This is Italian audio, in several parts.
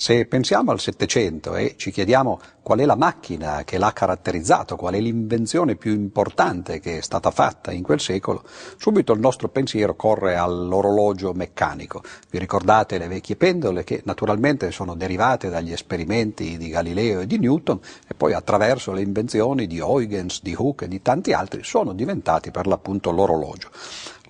Se pensiamo al Settecento e ci chiediamo qual è la macchina che l'ha caratterizzato, qual è l'invenzione più importante che è stata fatta in quel secolo, subito il nostro pensiero corre all'orologio meccanico. Vi ricordate le vecchie pendole che naturalmente sono derivate dagli esperimenti di Galileo e di Newton e poi attraverso le invenzioni di Huygens, di Hooke e di tanti altri sono diventati per l'appunto l'orologio.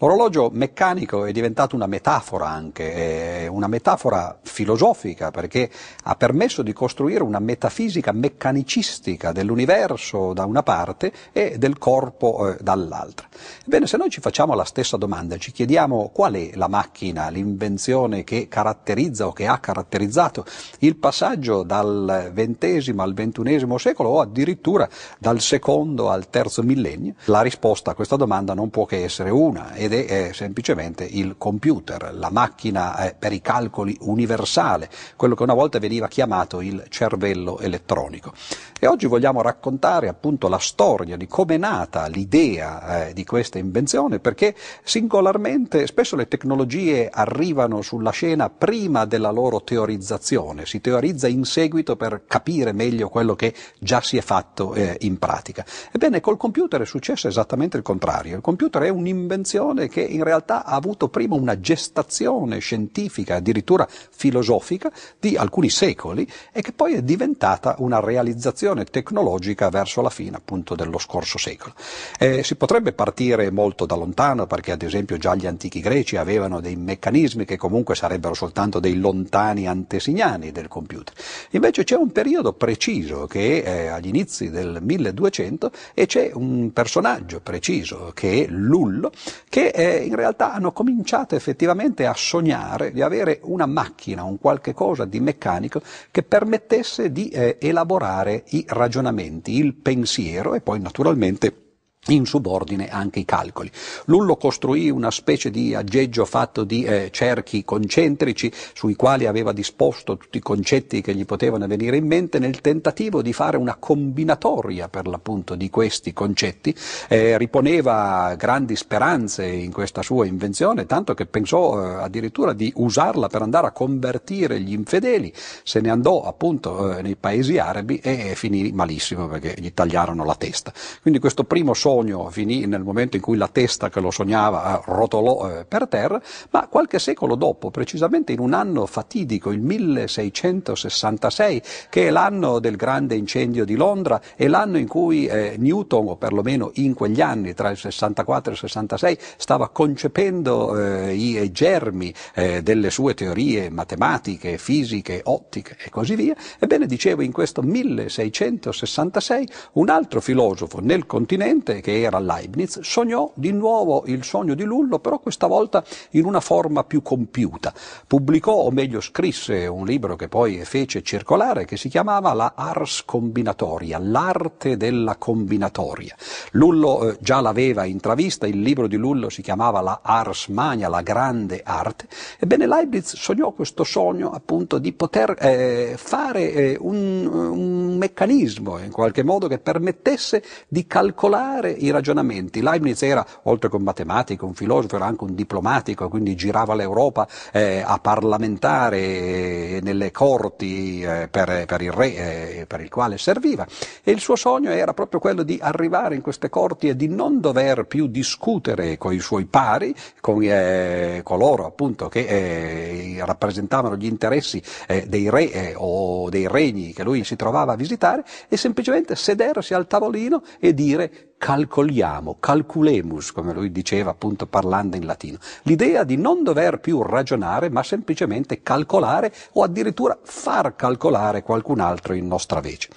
L'orologio meccanico è diventato una metafora anche, una metafora filosofica perché ha permesso di costruire una metafisica meccanicistica dell'universo da una parte e del corpo eh, dall'altra. Ebbene, se noi ci facciamo la stessa domanda, ci chiediamo qual è la macchina, l'invenzione che caratterizza o che ha caratterizzato il passaggio dal XX al XXI secolo o addirittura dal secondo al terzo millennio, la risposta a questa domanda non può che essere una ed è semplicemente il computer, la macchina eh, per i calcoli universale, quello che una volta veniva chiamato il cervello elettronico. E oggi vogliamo raccontare appunto la storia di come è nata l'idea eh, di questa invenzione, perché singolarmente spesso le tecnologie arrivano sulla scena prima della loro teorizzazione, si teorizza in seguito per capire meglio quello che già si è fatto eh, in pratica. Ebbene, col computer è successo esattamente il contrario. Il computer è un'invenzione questione che in realtà ha avuto prima una gestazione scientifica, addirittura filosofica, di alcuni secoli e che poi è diventata una realizzazione tecnologica verso la fine appunto dello scorso secolo. Eh, si potrebbe partire molto da lontano perché ad esempio già gli antichi greci avevano dei meccanismi che comunque sarebbero soltanto dei lontani antesignani del computer. Invece c'è un periodo preciso che è agli inizi del 1200 e c'è un personaggio preciso che è Lullo che eh, in realtà hanno cominciato effettivamente a sognare di avere una macchina, un qualche cosa di meccanico che permettesse di eh, elaborare i ragionamenti, il pensiero e poi naturalmente in subordine anche i calcoli. Lullo costruì una specie di aggeggio fatto di eh, cerchi concentrici sui quali aveva disposto tutti i concetti che gli potevano venire in mente nel tentativo di fare una combinatoria per l'appunto di questi concetti, eh, riponeva grandi speranze in questa sua invenzione, tanto che pensò eh, addirittura di usarla per andare a convertire gli infedeli, se ne andò appunto eh, nei paesi arabi e finì malissimo perché gli tagliarono la testa. Quindi questo primo sogno finì nel momento in cui la testa che lo sognava rotolò eh, per terra, ma qualche secolo dopo, precisamente in un anno fatidico, il 1666, che è l'anno del grande incendio di Londra, è l'anno in cui eh, Newton, o perlomeno in quegli anni, tra il 64 e il 66, stava concependo eh, i germi eh, delle sue teorie matematiche, fisiche, ottiche e così via. Ebbene, dicevo, in questo 1666 un altro filosofo nel continente, che era Leibniz, sognò di nuovo il sogno di Lullo, però questa volta in una forma più compiuta. Pubblicò, o meglio scrisse, un libro che poi fece circolare, che si chiamava La Ars Combinatoria, l'arte della combinatoria. Lullo eh, già l'aveva intravista, il libro di Lullo si chiamava La Ars Magna, la grande arte. Ebbene, Leibniz sognò questo sogno appunto di poter eh, fare eh, un, un meccanismo in qualche modo che permettesse di calcolare i ragionamenti. Leibniz era, oltre che un matematico, un filosofo, era anche un diplomatico, quindi girava l'Europa eh, a parlamentare nelle corti eh, per, per, il re eh, per il quale serviva. E il suo sogno era proprio quello di arrivare in queste corti e di non dover più discutere con i suoi pari, con eh, coloro appunto che eh, rappresentavano gli interessi eh, dei re o dei regni che lui si trovava a visitare, e semplicemente sedersi al tavolino e dire calcoliamo, calculemus, come lui diceva appunto parlando in latino. L'idea di non dover più ragionare, ma semplicemente calcolare o addirittura far calcolare qualcun altro in nostra vece.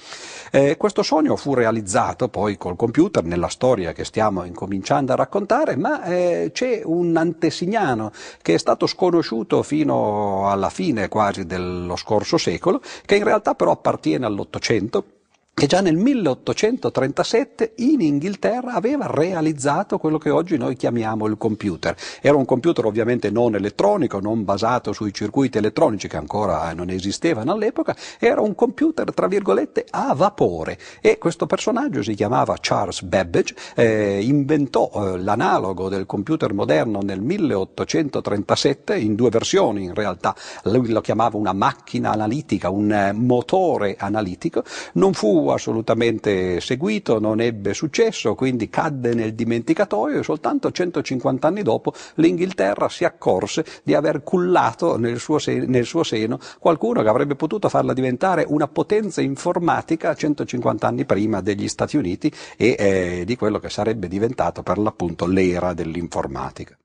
Eh, questo sogno fu realizzato poi col computer nella storia che stiamo incominciando a raccontare, ma eh, c'è un antesignano che è stato sconosciuto fino alla fine quasi dello scorso secolo, che in realtà però appartiene all'Ottocento che già nel 1837 in Inghilterra aveva realizzato quello che oggi noi chiamiamo il computer. Era un computer ovviamente non elettronico, non basato sui circuiti elettronici che ancora non esistevano all'epoca, era un computer tra virgolette a vapore e questo personaggio si chiamava Charles Babbage, eh, inventò eh, l'analogo del computer moderno nel 1837 in due versioni in realtà, lui lo chiamava una macchina analitica, un eh, motore analitico, non fu assolutamente seguito, non ebbe successo, quindi cadde nel dimenticatoio e soltanto 150 anni dopo l'Inghilterra si accorse di aver cullato nel suo, se- nel suo seno qualcuno che avrebbe potuto farla diventare una potenza informatica 150 anni prima degli Stati Uniti e eh, di quello che sarebbe diventato per l'appunto l'era dell'informatica.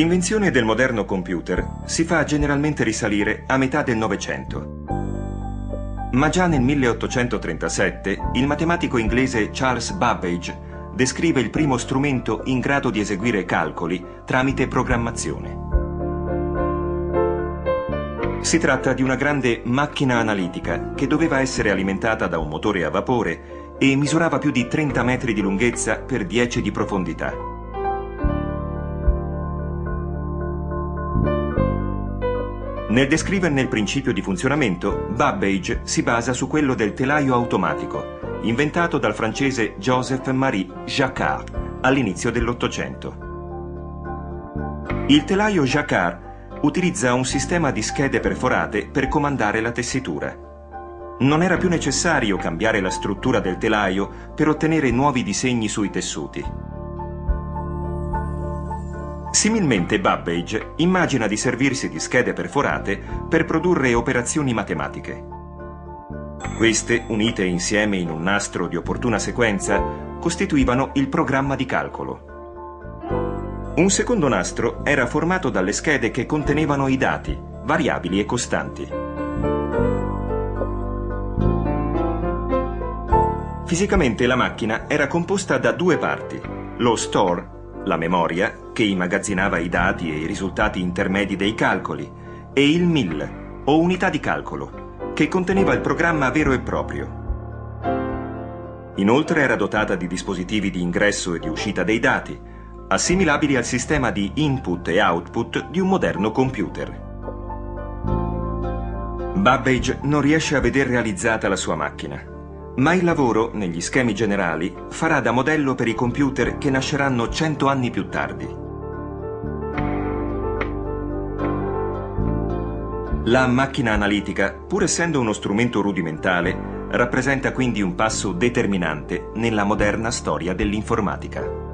L'invenzione del moderno computer si fa generalmente risalire a metà del Novecento. Ma già nel 1837 il matematico inglese Charles Babbage descrive il primo strumento in grado di eseguire calcoli tramite programmazione. Si tratta di una grande macchina analitica che doveva essere alimentata da un motore a vapore e misurava più di 30 metri di lunghezza per 10 di profondità. Nel descriverne il principio di funzionamento, Babbage si basa su quello del telaio automatico, inventato dal francese Joseph-Marie Jacquard all'inizio dell'Ottocento. Il telaio Jacquard utilizza un sistema di schede perforate per comandare la tessitura. Non era più necessario cambiare la struttura del telaio per ottenere nuovi disegni sui tessuti. Similmente Babbage immagina di servirsi di schede perforate per produrre operazioni matematiche. Queste, unite insieme in un nastro di opportuna sequenza, costituivano il programma di calcolo. Un secondo nastro era formato dalle schede che contenevano i dati, variabili e costanti. Fisicamente la macchina era composta da due parti, lo store la memoria, che immagazzinava i dati e i risultati intermedi dei calcoli, e il MIL, o unità di calcolo, che conteneva il programma vero e proprio. Inoltre era dotata di dispositivi di ingresso e di uscita dei dati, assimilabili al sistema di input e output di un moderno computer. Babbage non riesce a veder realizzata la sua macchina ma il lavoro, negli schemi generali, farà da modello per i computer che nasceranno cento anni più tardi. La macchina analitica, pur essendo uno strumento rudimentale, rappresenta quindi un passo determinante nella moderna storia dell'informatica.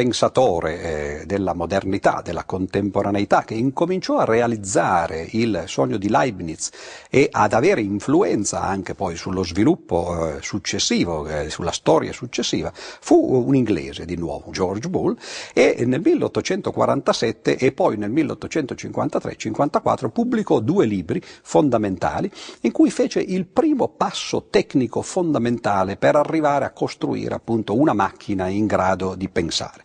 Pensatore eh, della modernità, della contemporaneità, che incominciò a realizzare il sogno di Leibniz e ad avere influenza anche poi sullo sviluppo eh, successivo, eh, sulla storia successiva, fu un inglese di nuovo, George Bull, e nel 1847 e poi nel 1853-54 pubblicò due libri fondamentali in cui fece il primo passo tecnico fondamentale per arrivare a costruire appunto una macchina in grado di pensare.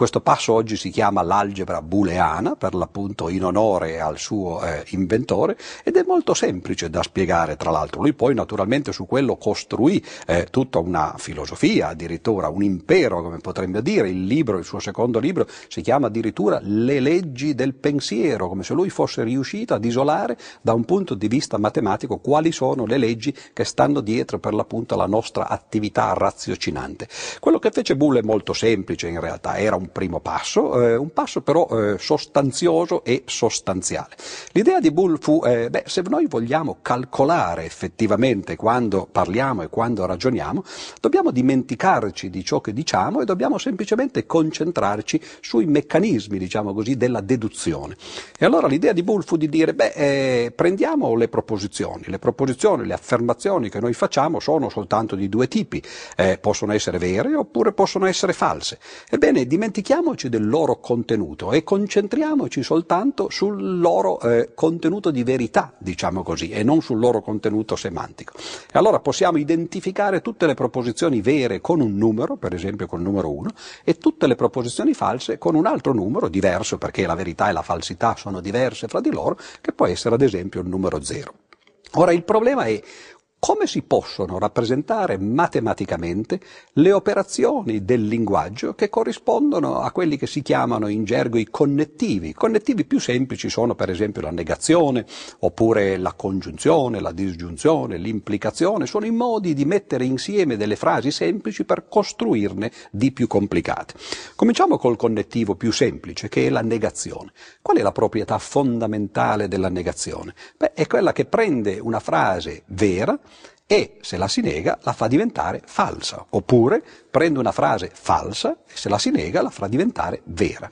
Questo passo oggi si chiama l'algebra booleana, per l'appunto in onore al suo eh, inventore, ed è molto semplice da spiegare, tra l'altro. Lui poi naturalmente su quello costruì eh, tutta una filosofia, addirittura un impero, come potremmo dire. Il libro, il suo secondo libro, si chiama addirittura Le leggi del pensiero, come se lui fosse riuscito ad isolare da un punto di vista matematico quali sono le leggi che stanno dietro per l'appunto alla nostra attività raziocinante. Quello che fece Bull è molto semplice semplice in realtà, era un primo passo, eh, un passo però eh, sostanzioso e sostanziale. L'idea di Bull fu, eh, beh, se noi vogliamo calcolare effettivamente quando parliamo e quando ragioniamo, dobbiamo dimenticarci di ciò che diciamo e dobbiamo semplicemente concentrarci sui meccanismi, diciamo così, della deduzione. E allora l'idea di Bull fu di dire, beh, eh, prendiamo le proposizioni, le proposizioni, le affermazioni che noi facciamo sono soltanto di due tipi, eh, possono essere vere oppure possono essere false. Ebbene, dimentichiamoci del loro contenuto e concentriamoci soltanto sul loro eh, contenuto di verità, diciamo così, e non sul loro contenuto semantico. E allora possiamo identificare tutte le proposizioni vere con un numero, per esempio col numero 1, e tutte le proposizioni false con un altro numero diverso, perché la verità e la falsità sono diverse fra di loro, che può essere ad esempio il numero 0. Ora il problema è come si possono rappresentare matematicamente le operazioni del linguaggio che corrispondono a quelli che si chiamano in gergo i connettivi. I connettivi più semplici sono per esempio la negazione, oppure la congiunzione, la disgiunzione, l'implicazione, sono i modi di mettere insieme delle frasi semplici per costruirne di più complicate. Cominciamo col connettivo più semplice, che è la negazione. Qual è la proprietà fondamentale della negazione? Beh, è quella che prende una frase vera, e se la si nega la fa diventare falsa, oppure prende una frase falsa e se la si nega la fa diventare vera.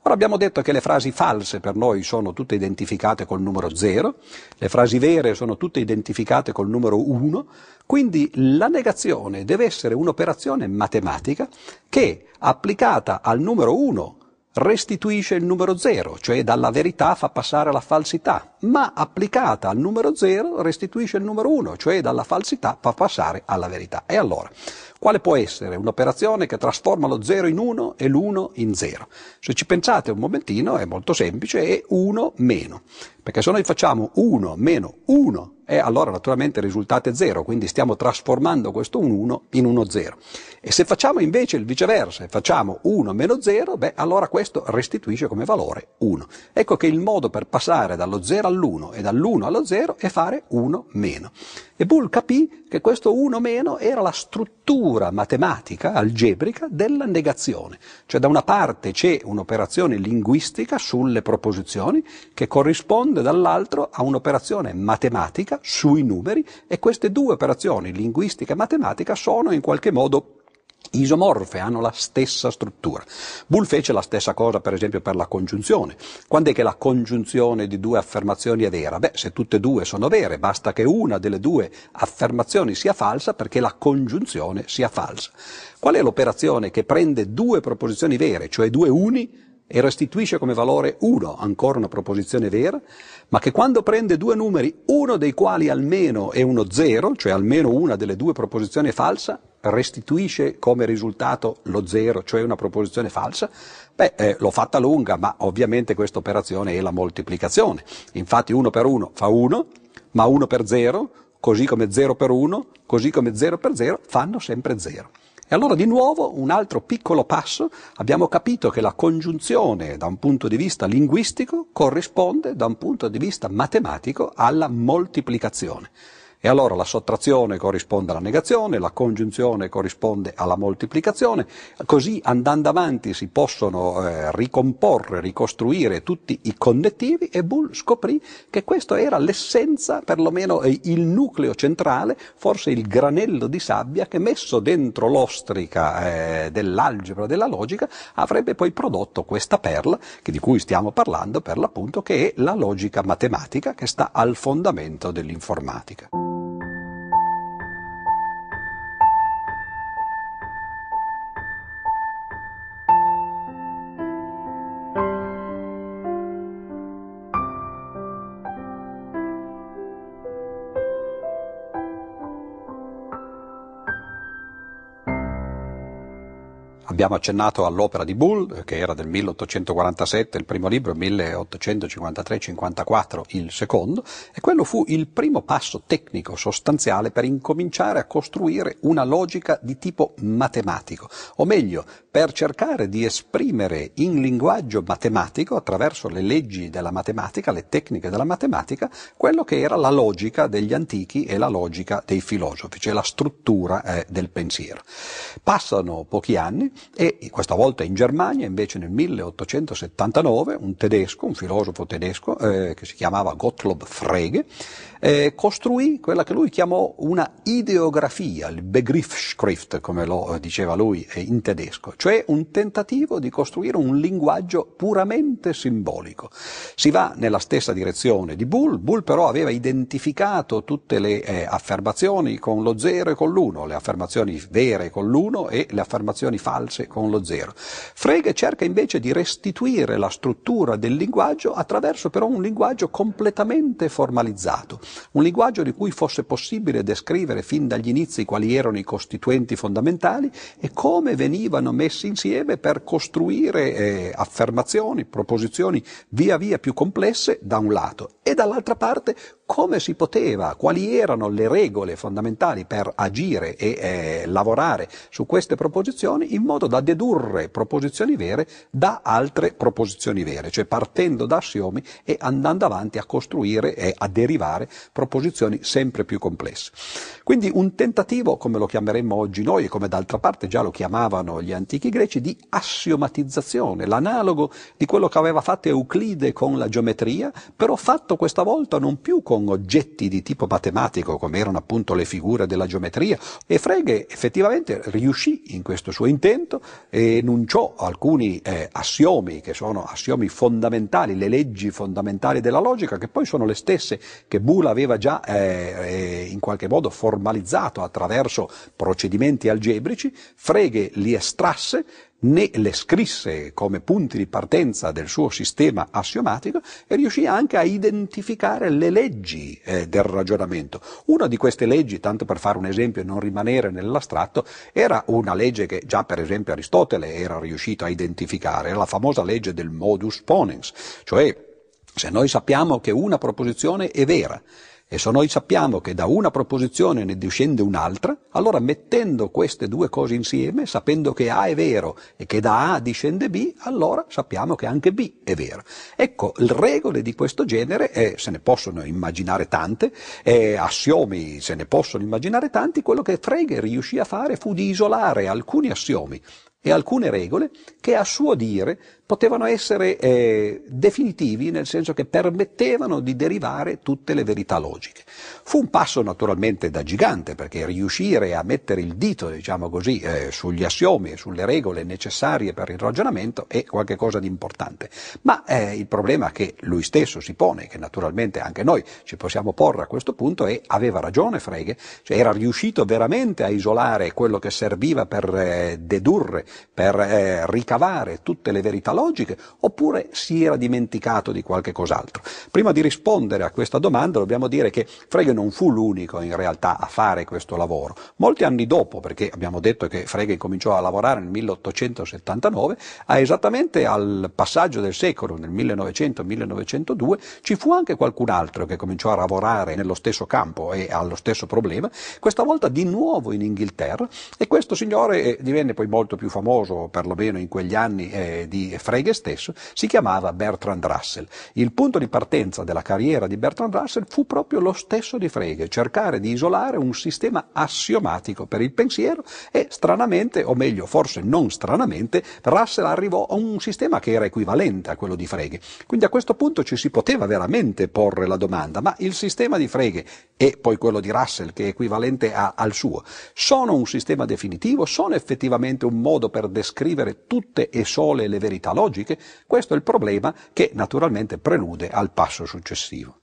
Ora abbiamo detto che le frasi false per noi sono tutte identificate col numero 0, le frasi vere sono tutte identificate col numero 1, quindi la negazione deve essere un'operazione matematica che applicata al numero 1 restituisce il numero 0, cioè dalla verità fa passare la falsità, ma applicata al numero 0 restituisce il numero 1, cioè dalla falsità fa passare alla verità. E allora, quale può essere un'operazione che trasforma lo 0 in 1 e l'1 in 0? Se ci pensate un momentino è molto semplice, è 1 meno, perché se noi facciamo 1 meno 1 e allora naturalmente il risultato è 0, quindi stiamo trasformando questo 1 in 1 0. E se facciamo invece il viceversa facciamo 1 meno 0, beh allora questo restituisce come valore 1. Ecco che il modo per passare dallo 0 all'1 e dall'1 allo 0 è fare 1 meno. E Bull capì che questo 1 meno era la struttura matematica, algebrica, della negazione. Cioè da una parte c'è un'operazione linguistica sulle proposizioni che corrisponde dall'altro a un'operazione matematica sui numeri e queste due operazioni, linguistica e matematica, sono in qualche modo isomorfe, hanno la stessa struttura. Bull fece la stessa cosa per esempio per la congiunzione. Quando è che la congiunzione di due affermazioni è vera? Beh, se tutte e due sono vere, basta che una delle due affermazioni sia falsa perché la congiunzione sia falsa. Qual è l'operazione che prende due proposizioni vere, cioè due uni, e restituisce come valore 1, ancora una proposizione vera, ma che quando prende due numeri, uno dei quali almeno è uno 0, cioè almeno una delle due proposizioni è falsa, restituisce come risultato lo 0, cioè una proposizione falsa? Beh, eh, l'ho fatta lunga, ma ovviamente questa operazione è la moltiplicazione. Infatti 1 per 1 fa 1, ma 1 per 0, così come 0 per 1, così come 0 per 0, fanno sempre 0. E allora di nuovo un altro piccolo passo, abbiamo capito che la congiunzione da un punto di vista linguistico corrisponde da un punto di vista matematico alla moltiplicazione. E allora la sottrazione corrisponde alla negazione, la congiunzione corrisponde alla moltiplicazione, così andando avanti si possono eh, ricomporre, ricostruire tutti i connettivi e Bull scoprì che questo era l'essenza, perlomeno eh, il nucleo centrale, forse il granello di sabbia che messo dentro l'ostrica eh, dell'algebra della logica avrebbe poi prodotto questa perla di cui stiamo parlando per l'appunto che è la logica matematica che sta al fondamento dell'informatica. Abbiamo accennato all'opera di Bull, che era del 1847 il primo libro, 1853-54 il secondo, e quello fu il primo passo tecnico sostanziale per incominciare a costruire una logica di tipo matematico, o meglio, per cercare di esprimere in linguaggio matematico, attraverso le leggi della matematica, le tecniche della matematica, quello che era la logica degli antichi e la logica dei filosofi, cioè la struttura eh, del pensiero. Passano pochi anni e questa volta in Germania, invece nel 1879, un tedesco, un filosofo tedesco eh, che si chiamava Gottlob Frege, eh, costruì quella che lui chiamò una ideografia, il Begriffsschrift, come lo eh, diceva lui eh, in tedesco, cioè un tentativo di costruire un linguaggio puramente simbolico. Si va nella stessa direzione di Bull, Bull però aveva identificato tutte le eh, affermazioni con lo zero e con l'uno, le affermazioni vere con l'uno e le affermazioni false con lo zero. Frege cerca invece di restituire la struttura del linguaggio attraverso però un linguaggio completamente formalizzato, un linguaggio di cui fosse possibile descrivere fin dagli inizi quali erano i costituenti fondamentali e come venivano messi insieme per costruire eh, affermazioni, proposizioni via via più complesse da un lato e dall'altra parte come si poteva, quali erano le regole fondamentali per agire e eh, lavorare su queste proposizioni in modo da dedurre proposizioni vere da altre proposizioni vere, cioè partendo da assiomi e andando avanti a costruire e a derivare proposizioni sempre più complesse. Quindi un tentativo, come lo chiameremmo oggi noi e come d'altra parte già lo chiamavano gli antichi greci, di assiomatizzazione, l'analogo di quello che aveva fatto Euclide con la geometria, però fatto questa volta non più con con oggetti di tipo matematico, come erano appunto le figure della geometria, e Frege effettivamente riuscì in questo suo intento e enunciò alcuni eh, assiomi, che sono assiomi fondamentali, le leggi fondamentali della logica, che poi sono le stesse che Boole aveva già eh, eh in qualche modo formalizzato attraverso procedimenti algebrici, Frege li estrasse né le scrisse come punti di partenza del suo sistema assiomatico e riuscì anche a identificare le leggi eh, del ragionamento. Una di queste leggi, tanto per fare un esempio e non rimanere nell'astratto, era una legge che già per esempio Aristotele era riuscito a identificare, la famosa legge del modus ponens, cioè se noi sappiamo che una proposizione è vera e se noi sappiamo che da una proposizione ne discende un'altra, allora mettendo queste due cose insieme, sapendo che A è vero e che da A discende B, allora sappiamo che anche B è vero. Ecco, le regole di questo genere, eh, se ne possono immaginare tante, eh, assiomi se ne possono immaginare tanti, quello che Frege riuscì a fare fu di isolare alcuni assiomi e alcune regole che a suo dire potevano essere eh, definitivi nel senso che permettevano di derivare tutte le verità logiche. Fu un passo naturalmente da gigante perché riuscire a mettere il dito, diciamo così, eh, sugli assiomi e sulle regole necessarie per il ragionamento è qualcosa di importante. Ma eh, il problema che lui stesso si pone, che naturalmente anche noi ci possiamo porre a questo punto, è aveva ragione Frege, cioè era riuscito veramente a isolare quello che serviva per eh, dedurre, per eh, ricavare tutte le verità logiche oppure si era dimenticato di qualche cos'altro? Prima di rispondere a questa domanda dobbiamo dire che Frege non fu l'unico in realtà a fare questo lavoro. Molti anni dopo, perché abbiamo detto che Frege cominciò a lavorare nel 1879, esattamente al passaggio del secolo, nel 1900-1902, ci fu anche qualcun altro che cominciò a lavorare nello stesso campo e allo stesso problema, questa volta di nuovo in Inghilterra e questo signore eh, divenne poi molto più famoso, perlomeno in quegli anni eh, di Frege stesso, si chiamava Bertrand Russell. Il punto di partenza della carriera di Bertrand Russell fu proprio lo stesso di Frege, cercare di isolare un sistema assiomatico per il pensiero e stranamente, o meglio forse non stranamente, Russell arrivò a un sistema che era equivalente a quello di Frege. Quindi a questo punto ci si poteva veramente porre la domanda, ma il sistema di Frege e poi quello di Russell che è equivalente a, al suo, sono un sistema definitivo? Sono effettivamente un modo per descrivere tutte e sole le verità logiche? Questo è il problema che naturalmente prelude al passo successivo.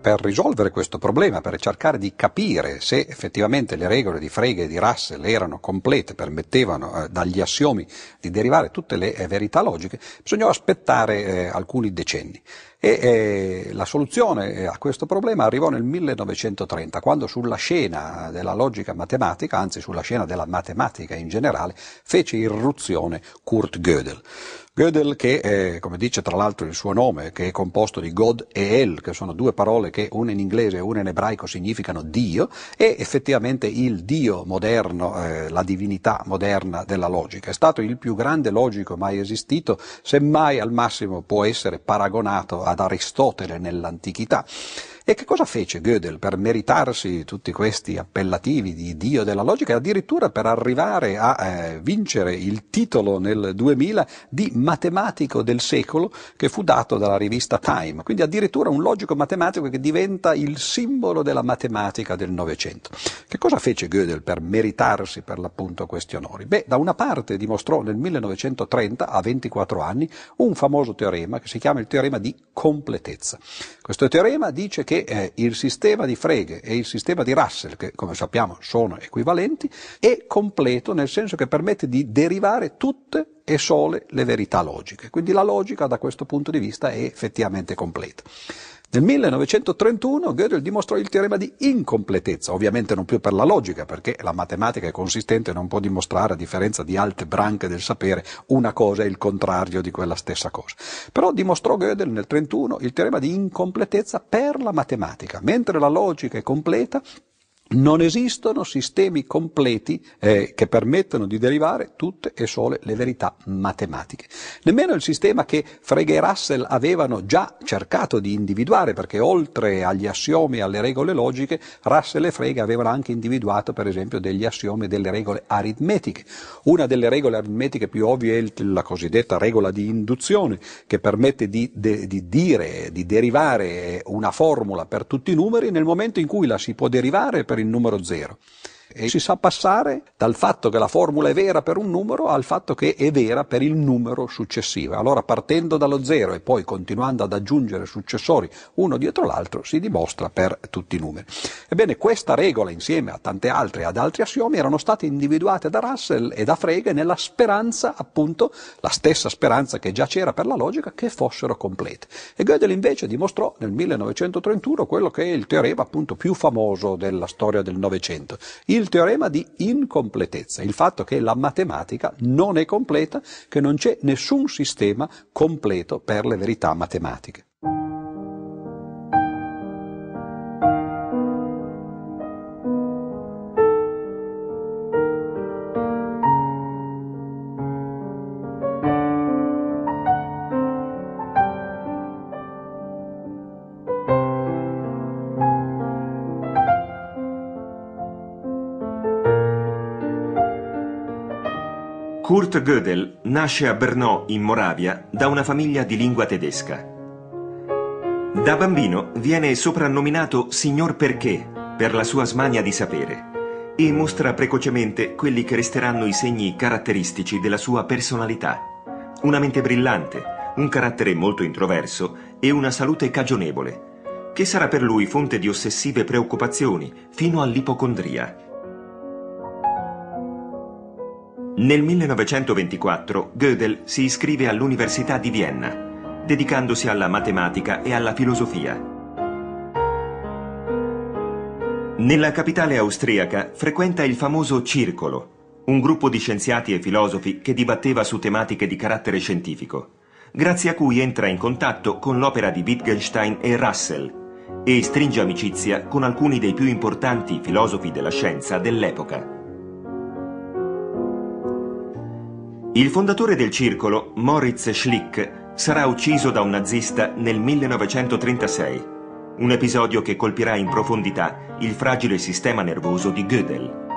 Per risolvere questo problema, per cercare di capire se effettivamente le regole di Frege e di Russell erano complete, permettevano eh, dagli assiomi di derivare tutte le eh, verità logiche, bisognava aspettare eh, alcuni decenni. E eh, la soluzione eh, a questo problema arrivò nel 1930, quando sulla scena della logica matematica, anzi sulla scena della matematica in generale, fece irruzione Kurt Gödel. Gödel che, è, come dice tra l'altro il suo nome, che è composto di God e El, che sono due parole che una in inglese e una in ebraico significano Dio, è effettivamente il Dio moderno, eh, la divinità moderna della logica. È stato il più grande logico mai esistito, semmai al massimo può essere paragonato ad Aristotele nell'antichità. E che cosa fece Gödel per meritarsi tutti questi appellativi di Dio della logica e addirittura per arrivare a eh, vincere il titolo nel 2000 di matematico del secolo che fu dato dalla rivista Time, quindi addirittura un logico matematico che diventa il simbolo della matematica del Novecento. Che cosa fece Gödel per meritarsi per l'appunto questi onori? Beh, da una parte dimostrò nel 1930, a 24 anni, un famoso teorema che si chiama il teorema di completezza. Questo teorema dice che eh, il sistema di Frege e il sistema di Russell, che come sappiamo sono equivalenti, è completo nel senso che permette di derivare tutte e sole le verità logiche. Quindi la logica da questo punto di vista è effettivamente completa. Nel 1931 Gödel dimostrò il teorema di incompletezza, ovviamente non più per la logica, perché la matematica è consistente e non può dimostrare, a differenza di altre branche del sapere, una cosa e il contrario di quella stessa cosa. Però dimostrò Gödel nel 1931 il teorema di incompletezza per la matematica, mentre la logica è completa, non esistono sistemi completi eh, che permettono di derivare tutte e sole le verità matematiche. Nemmeno il sistema che Frege e Russell avevano già cercato di individuare, perché oltre agli assiomi e alle regole logiche, Russell e Frege avevano anche individuato per esempio degli assiomi e delle regole aritmetiche. Una delle regole aritmetiche più ovvie è la cosiddetta regola di induzione, che permette di, de, di dire, di derivare una formula per tutti i numeri nel momento in cui la si può derivare per il numero zero e si sa passare dal fatto che la formula è vera per un numero al fatto che è vera per il numero successivo. Allora partendo dallo zero e poi continuando ad aggiungere successori uno dietro l'altro si dimostra per tutti i numeri. Ebbene questa regola insieme a tante altre e ad altri assiomi erano state individuate da Russell e da Frege nella speranza appunto, la stessa speranza che già c'era per la logica, che fossero complete. E Gödel invece dimostrò nel 1931 quello che è il teorema appunto più famoso della storia del Novecento, il teorema di incompletezza, il fatto che la matematica non è completa, che non c'è nessun sistema completo per le verità matematiche. Kurt Gödel nasce a Brno, in Moravia, da una famiglia di lingua tedesca. Da bambino viene soprannominato Signor Perché per la sua smania di sapere e mostra precocemente quelli che resteranno i segni caratteristici della sua personalità. Una mente brillante, un carattere molto introverso e una salute cagionevole, che sarà per lui fonte di ossessive preoccupazioni fino all'ipocondria. Nel 1924 Gödel si iscrive all'Università di Vienna, dedicandosi alla matematica e alla filosofia. Nella capitale austriaca frequenta il famoso Circolo, un gruppo di scienziati e filosofi che dibatteva su tematiche di carattere scientifico, grazie a cui entra in contatto con l'opera di Wittgenstein e Russell e stringe amicizia con alcuni dei più importanti filosofi della scienza dell'epoca. Il fondatore del circolo, Moritz Schlick, sarà ucciso da un nazista nel 1936, un episodio che colpirà in profondità il fragile sistema nervoso di Gödel.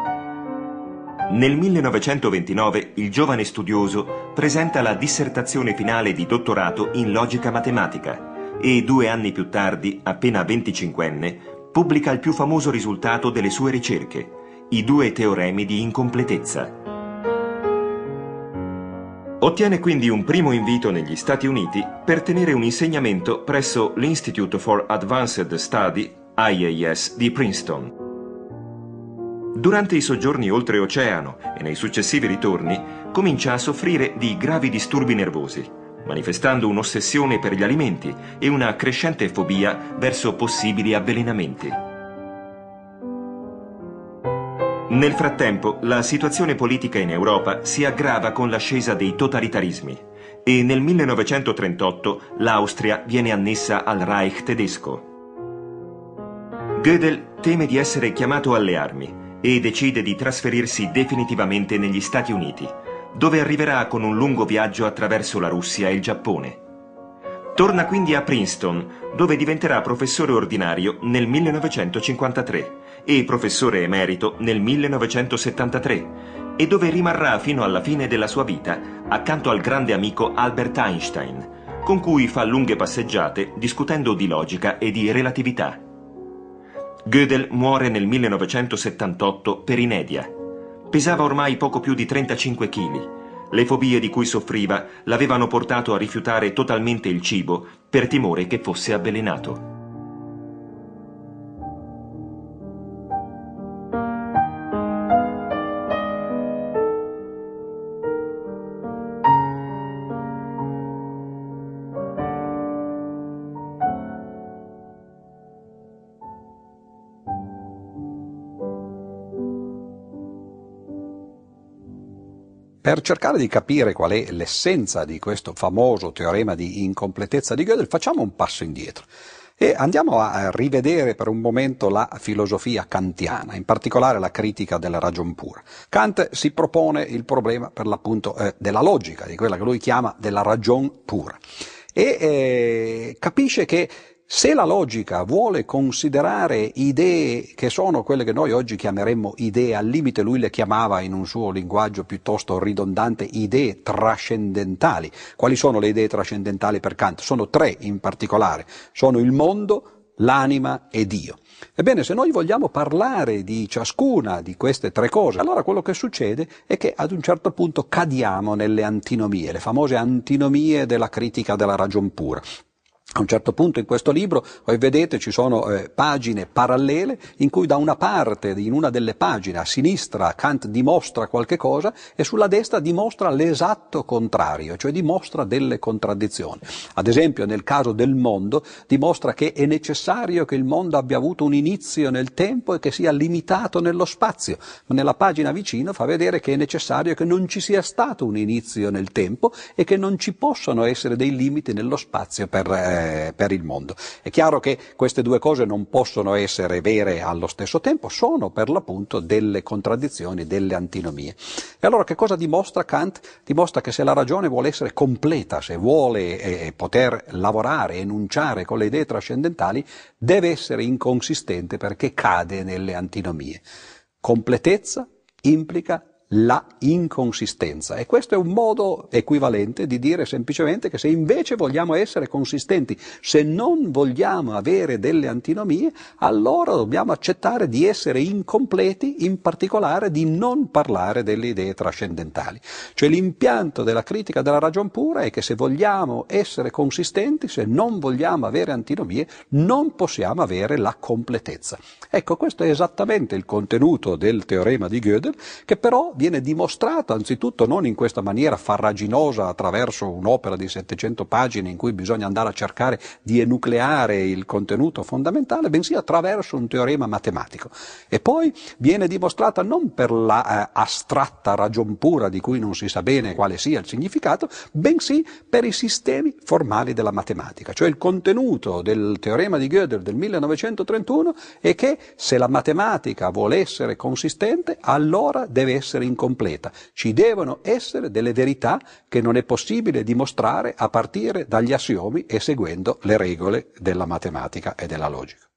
Nel 1929 il giovane studioso presenta la dissertazione finale di dottorato in logica matematica e due anni più tardi, appena 25enne, pubblica il più famoso risultato delle sue ricerche, i due teoremi di incompletezza. Ottiene quindi un primo invito negli Stati Uniti per tenere un insegnamento presso l'Institute for Advanced Study, IAS, di Princeton. Durante i soggiorni oltreoceano e nei successivi ritorni comincia a soffrire di gravi disturbi nervosi, manifestando un'ossessione per gli alimenti e una crescente fobia verso possibili avvelenamenti. Nel frattempo, la situazione politica in Europa si aggrava con l'ascesa dei totalitarismi e nel 1938 l'Austria viene annessa al Reich tedesco. Gödel teme di essere chiamato alle armi e decide di trasferirsi definitivamente negli Stati Uniti, dove arriverà con un lungo viaggio attraverso la Russia e il Giappone. Torna quindi a Princeton, dove diventerà professore ordinario nel 1953 e professore emerito nel 1973 e dove rimarrà fino alla fine della sua vita accanto al grande amico Albert Einstein, con cui fa lunghe passeggiate discutendo di logica e di relatività. Gödel muore nel 1978 per inedia. Pesava ormai poco più di 35 kg. Le fobie di cui soffriva l'avevano portato a rifiutare totalmente il cibo per timore che fosse avvelenato. Per cercare di capire qual è l'essenza di questo famoso teorema di incompletezza di Gödel, facciamo un passo indietro e andiamo a rivedere per un momento la filosofia kantiana, in particolare la critica della ragion pura. Kant si propone il problema per l'appunto eh, della logica, di quella che lui chiama della ragion pura e eh, capisce che se la logica vuole considerare idee che sono quelle che noi oggi chiameremmo idee, al limite lui le chiamava in un suo linguaggio piuttosto ridondante idee trascendentali. Quali sono le idee trascendentali per Kant? Sono tre in particolare. Sono il mondo, l'anima e Dio. Ebbene, se noi vogliamo parlare di ciascuna di queste tre cose, allora quello che succede è che ad un certo punto cadiamo nelle antinomie, le famose antinomie della critica della ragion pura. A un certo punto in questo libro, voi vedete, ci sono eh, pagine parallele in cui da una parte, in una delle pagine, a sinistra Kant dimostra qualche cosa e sulla destra dimostra l'esatto contrario, cioè dimostra delle contraddizioni. Ad esempio, nel caso del mondo, dimostra che è necessario che il mondo abbia avuto un inizio nel tempo e che sia limitato nello spazio. Ma nella pagina vicino fa vedere che è necessario che non ci sia stato un inizio nel tempo e che non ci possano essere dei limiti nello spazio per eh, per il mondo. È chiaro che queste due cose non possono essere vere allo stesso tempo, sono per l'appunto delle contraddizioni, delle antinomie. E allora che cosa dimostra Kant? Dimostra che se la ragione vuole essere completa, se vuole eh, poter lavorare, enunciare con le idee trascendentali, deve essere inconsistente perché cade nelle antinomie. Completezza implica la inconsistenza e questo è un modo equivalente di dire semplicemente che se invece vogliamo essere consistenti, se non vogliamo avere delle antinomie, allora dobbiamo accettare di essere incompleti, in particolare di non parlare delle idee trascendentali. Cioè l'impianto della critica della ragion pura è che se vogliamo essere consistenti, se non vogliamo avere antinomie, non possiamo avere la completezza. Ecco, questo è esattamente il contenuto del teorema di Gödel, che però viene dimostrato anzitutto non in questa maniera farraginosa attraverso un'opera di 700 pagine in cui bisogna andare a cercare di enucleare il contenuto fondamentale, bensì attraverso un teorema matematico. E poi viene dimostrata non per la eh, astratta ragion pura di cui non si sa bene quale sia il significato, bensì per i sistemi formali della matematica. Cioè il contenuto del teorema di Gödel del 1931 è che se la matematica vuole essere consistente, allora deve essere incompleta. Ci devono essere delle verità che non è possibile dimostrare a partire dagli assiomi e seguendo le regole della matematica e della logica.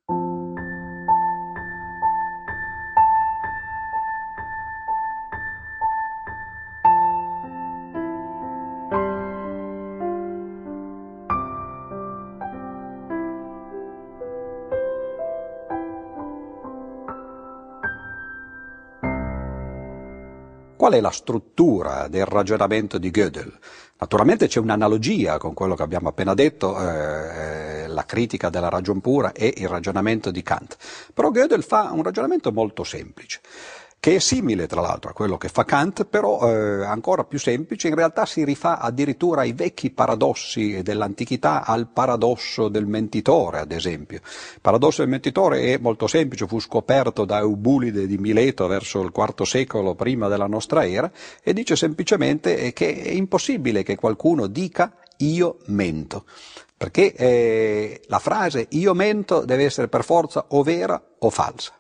Qual è la struttura del ragionamento di Gödel? Naturalmente c'è un'analogia con quello che abbiamo appena detto, eh, la critica della ragion pura e il ragionamento di Kant. Però Gödel fa un ragionamento molto semplice. Che è simile tra l'altro a quello che fa Kant, però eh, ancora più semplice, in realtà si rifà addirittura ai vecchi paradossi dell'antichità, al paradosso del mentitore ad esempio. Il paradosso del mentitore è molto semplice, fu scoperto da Eubulide di Mileto verso il IV secolo prima della nostra era e dice semplicemente che è impossibile che qualcuno dica io mento. Perché eh, la frase io mento deve essere per forza o vera o falsa.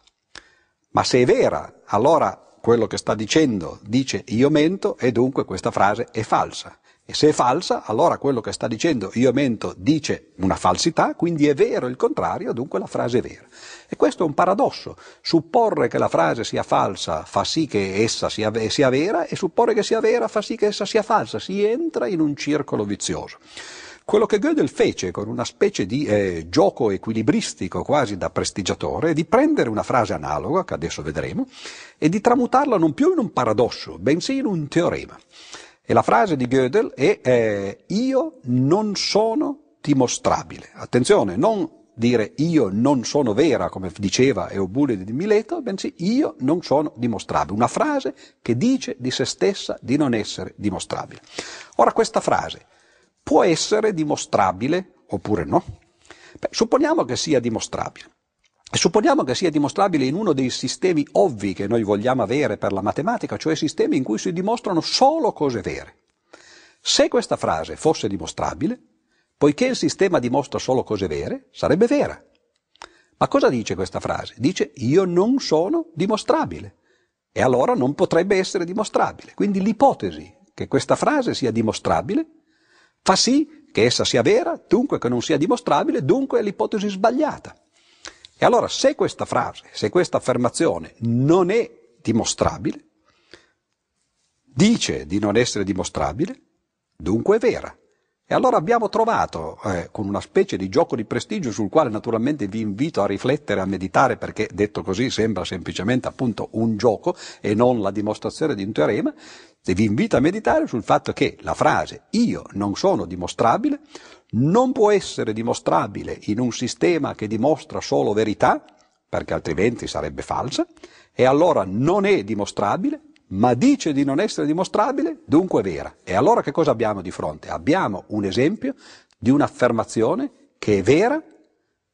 Ma se è vera, allora quello che sta dicendo dice io mento e dunque questa frase è falsa. E se è falsa, allora quello che sta dicendo io mento dice una falsità, quindi è vero il contrario, dunque la frase è vera. E questo è un paradosso. Supporre che la frase sia falsa fa sì che essa sia, sia vera e supporre che sia vera fa sì che essa sia falsa. Si entra in un circolo vizioso. Quello che Gödel fece con una specie di eh, gioco equilibristico quasi da prestigiatore è di prendere una frase analoga, che adesso vedremo, e di tramutarla non più in un paradosso, bensì in un teorema. E la frase di Gödel è eh, io non sono dimostrabile. Attenzione, non dire io non sono vera, come diceva Eubulide di Mileto, bensì io non sono dimostrabile. Una frase che dice di se stessa di non essere dimostrabile. Ora questa frase può essere dimostrabile oppure no? Beh, supponiamo che sia dimostrabile. E supponiamo che sia dimostrabile in uno dei sistemi ovvi che noi vogliamo avere per la matematica, cioè sistemi in cui si dimostrano solo cose vere. Se questa frase fosse dimostrabile, poiché il sistema dimostra solo cose vere, sarebbe vera. Ma cosa dice questa frase? Dice io non sono dimostrabile e allora non potrebbe essere dimostrabile. Quindi l'ipotesi che questa frase sia dimostrabile fa sì che essa sia vera, dunque che non sia dimostrabile, dunque è l'ipotesi sbagliata. E allora se questa frase, se questa affermazione non è dimostrabile, dice di non essere dimostrabile, dunque è vera. E allora abbiamo trovato, eh, con una specie di gioco di prestigio sul quale naturalmente vi invito a riflettere, a meditare, perché detto così sembra semplicemente appunto un gioco e non la dimostrazione di un teorema, vi invito a meditare sul fatto che la frase io non sono dimostrabile non può essere dimostrabile in un sistema che dimostra solo verità, perché altrimenti sarebbe falsa, e allora non è dimostrabile ma dice di non essere dimostrabile, dunque è vera. E allora che cosa abbiamo di fronte? Abbiamo un esempio di un'affermazione che è vera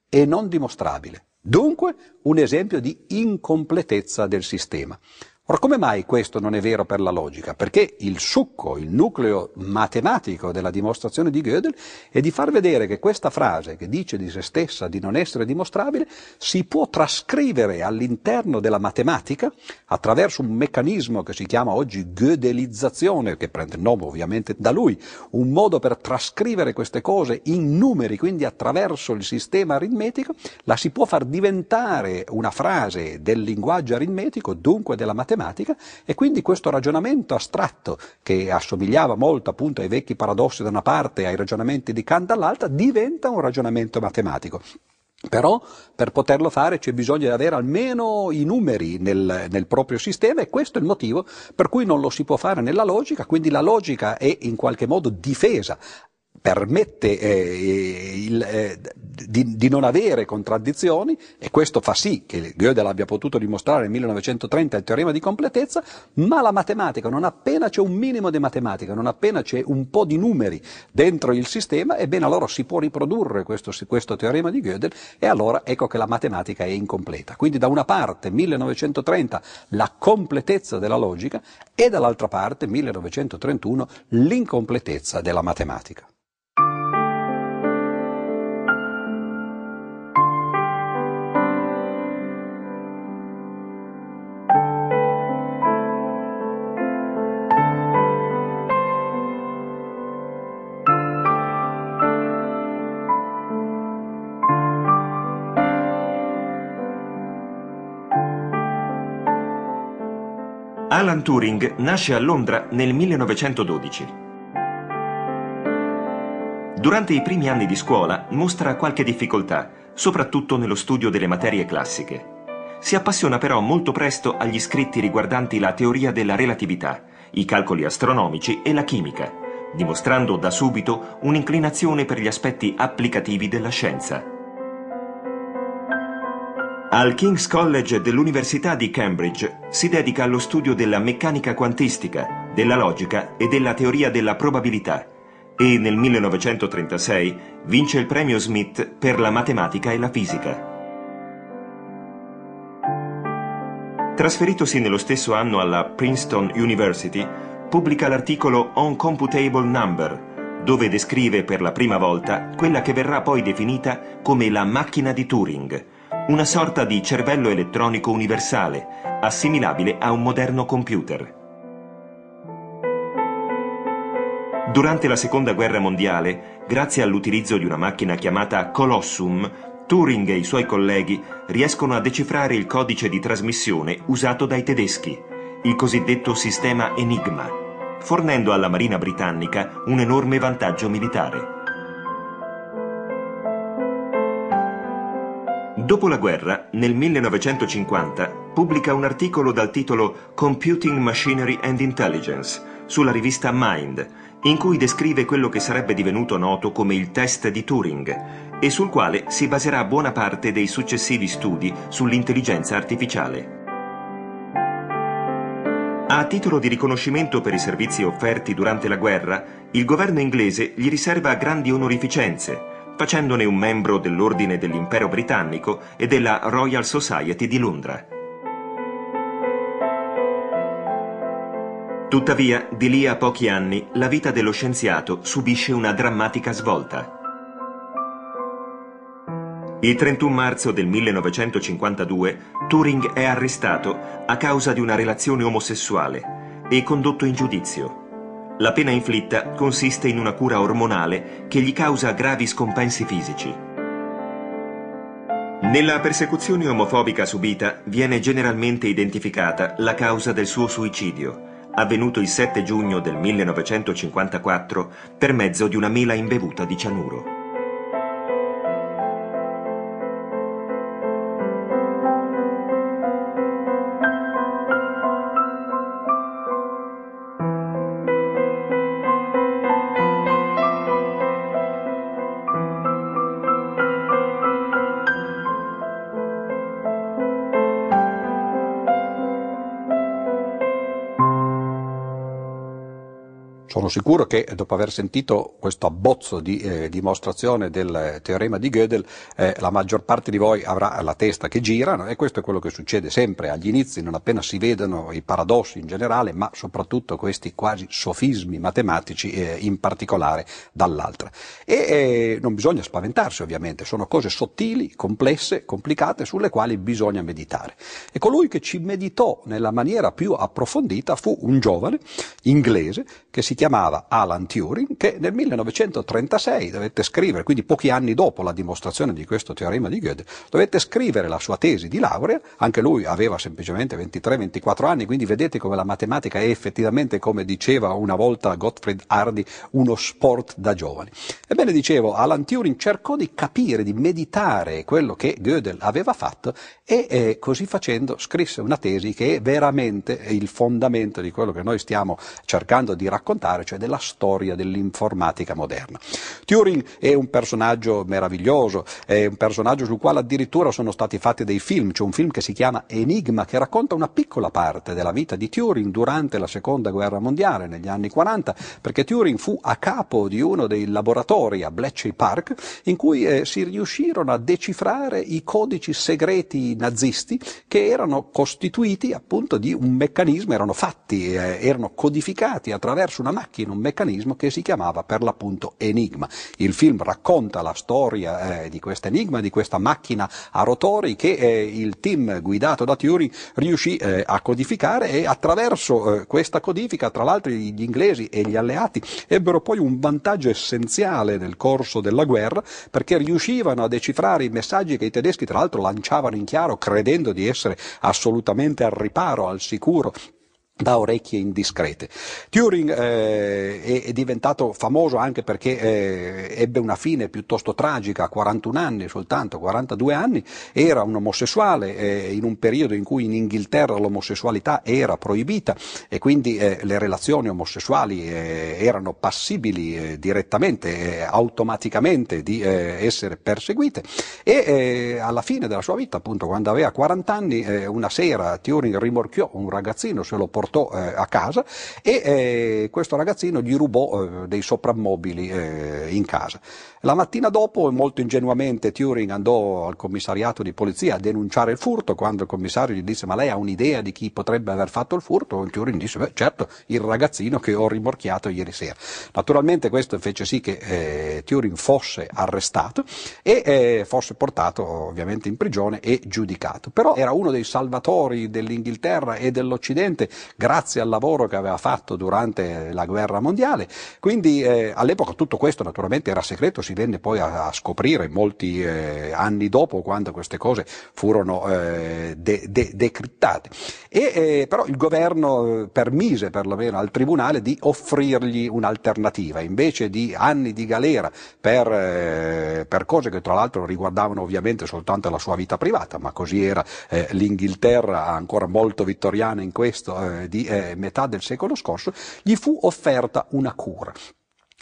e non dimostrabile. Dunque un esempio di incompletezza del sistema. Ora, come mai questo non è vero per la logica? Perché il succo, il nucleo matematico della dimostrazione di Gödel è di far vedere che questa frase, che dice di se stessa di non essere dimostrabile, si può trascrivere all'interno della matematica attraverso un meccanismo che si chiama oggi Gödelizzazione, che prende il nome ovviamente da lui, un modo per trascrivere queste cose in numeri, quindi attraverso il sistema aritmetico, la si può far diventare una frase del linguaggio aritmetico, dunque della matematica, matematica e quindi questo ragionamento astratto che assomigliava molto appunto ai vecchi paradossi da una parte e ai ragionamenti di Kant dall'altra diventa un ragionamento matematico. Però per poterlo fare c'è bisogno di avere almeno i numeri nel, nel, proprio sistema e questo è il motivo per cui non lo si può fare nella logica, quindi la logica è in qualche modo difesa permette eh, il, eh, di, di, non avere contraddizioni e questo fa sì che Gödel abbia potuto dimostrare nel 1930 il teorema di completezza, ma la matematica, non appena c'è un minimo di matematica, non appena c'è un po' di numeri dentro il sistema, ebbene allora si può riprodurre questo, questo teorema di Gödel e allora ecco che la matematica è incompleta. Quindi da una parte 1930 la completezza della logica e dall'altra parte 1931 l'incompletezza della matematica. Alan Turing nasce a Londra nel 1912. Durante i primi anni di scuola mostra qualche difficoltà, soprattutto nello studio delle materie classiche. Si appassiona però molto presto agli scritti riguardanti la teoria della relatività, i calcoli astronomici e la chimica, dimostrando da subito un'inclinazione per gli aspetti applicativi della scienza. Al King's College dell'Università di Cambridge si dedica allo studio della meccanica quantistica, della logica e della teoria della probabilità e nel 1936 vince il premio Smith per la matematica e la fisica. Trasferitosi nello stesso anno alla Princeton University, pubblica l'articolo On Computable Number, dove descrive per la prima volta quella che verrà poi definita come la macchina di Turing, una sorta di cervello elettronico universale, assimilabile a un moderno computer. Durante la Seconda Guerra Mondiale, grazie all'utilizzo di una macchina chiamata Colossum, Turing e i suoi colleghi riescono a decifrare il codice di trasmissione usato dai tedeschi, il cosiddetto sistema Enigma, fornendo alla Marina britannica un enorme vantaggio militare. Dopo la guerra, nel 1950, pubblica un articolo dal titolo Computing Machinery and Intelligence sulla rivista Mind, in cui descrive quello che sarebbe divenuto noto come il test di Turing e sul quale si baserà buona parte dei successivi studi sull'intelligenza artificiale. A titolo di riconoscimento per i servizi offerti durante la guerra, il governo inglese gli riserva grandi onorificenze, facendone un membro dell'Ordine dell'Impero Britannico e della Royal Society di Londra. Tuttavia, di lì a pochi anni, la vita dello scienziato subisce una drammatica svolta. Il 31 marzo del 1952 Turing è arrestato a causa di una relazione omosessuale e condotto in giudizio. La pena inflitta consiste in una cura ormonale che gli causa gravi scompensi fisici. Nella persecuzione omofobica subita viene generalmente identificata la causa del suo suicidio, avvenuto il 7 giugno del 1954 per mezzo di una mela imbevuta di cianuro. Sono sicuro che dopo aver sentito questo abbozzo di eh, dimostrazione del teorema di Gödel, eh, la maggior parte di voi avrà la testa che gira no? e questo è quello che succede sempre agli inizi, non appena si vedono i paradossi in generale, ma soprattutto questi quasi sofismi matematici eh, in particolare dall'altra. E eh, non bisogna spaventarsi ovviamente, sono cose sottili, complesse, complicate sulle quali bisogna meditare. E colui che ci meditò nella maniera più approfondita fu un giovane inglese che si chiamava Alan Turing, che nel 1936 dovette scrivere, quindi pochi anni dopo la dimostrazione di questo teorema di Gödel, dovette scrivere la sua tesi di laurea, anche lui aveva semplicemente 23-24 anni, quindi vedete come la matematica è effettivamente, come diceva una volta Gottfried Hardy, uno sport da giovani. Ebbene, dicevo, Alan Turing cercò di capire, di meditare quello che Gödel aveva fatto e eh, così facendo scrisse una tesi che è veramente il fondamento di quello che noi stiamo cercando di raccontare particolare, cioè della storia dell'informatica moderna. Turing è un personaggio meraviglioso, è un personaggio sul quale addirittura sono stati fatti dei film, c'è un film che si chiama Enigma che racconta una piccola parte della vita di Turing durante la seconda guerra mondiale negli anni 40, perché Turing fu a capo di uno dei laboratori a Bletchley Park in cui eh, si riuscirono a decifrare i codici segreti nazisti che erano costituiti appunto di un meccanismo, erano fatti, eh, erano codificati attraverso una macchina, un meccanismo che si chiamava per l'appunto Enigma. Il film racconta la storia eh, di questo enigma, di questa macchina a rotori che eh, il team guidato da Turing riuscì eh, a codificare e attraverso eh, questa codifica, tra l'altro gli inglesi e gli alleati ebbero poi un vantaggio essenziale nel corso della guerra perché riuscivano a decifrare i messaggi che i tedeschi tra l'altro lanciavano in chiaro credendo di essere assolutamente al riparo, al sicuro da orecchie indiscrete. Turing eh, è, è, diventato famoso anche perché eh, ebbe una fine piuttosto tragica a 41 anni, soltanto 42 anni, era un omosessuale eh, in un periodo in cui in Inghilterra l'omosessualità era proibita e quindi eh, le relazioni omosessuali eh, erano passibili eh, direttamente, automaticamente di essere perseguite e alla fine della sua vita, appunto quando aveva 40 anni, una sera Turing rimorchiò un ragazzino, se lo portò portò eh, a casa e eh, questo ragazzino gli rubò eh, dei soprammobili eh, in casa. La mattina dopo, molto ingenuamente, Turing andò al commissariato di polizia a denunciare il furto, quando il commissario gli disse ma lei ha un'idea di chi potrebbe aver fatto il furto? Turing disse beh certo, il ragazzino che ho rimorchiato ieri sera. Naturalmente questo fece sì che eh, Turing fosse arrestato e eh, fosse portato ovviamente in prigione e giudicato. Però era uno dei salvatori dell'Inghilterra e dell'Occidente grazie al lavoro che aveva fatto durante la guerra mondiale, quindi eh, all'epoca tutto questo naturalmente era segreto, si venne poi a, a scoprire molti eh, anni dopo quando queste cose furono eh, de, de, decrittate. E, eh, però il governo eh, permise perlomeno al tribunale di offrirgli un'alternativa, invece di anni di galera per, eh, per cose che tra l'altro riguardavano ovviamente soltanto la sua vita privata, ma così era l'Inghilterra ancora molto vittoriana in questo, di metà del secolo scorso, gli fu offerta una cura.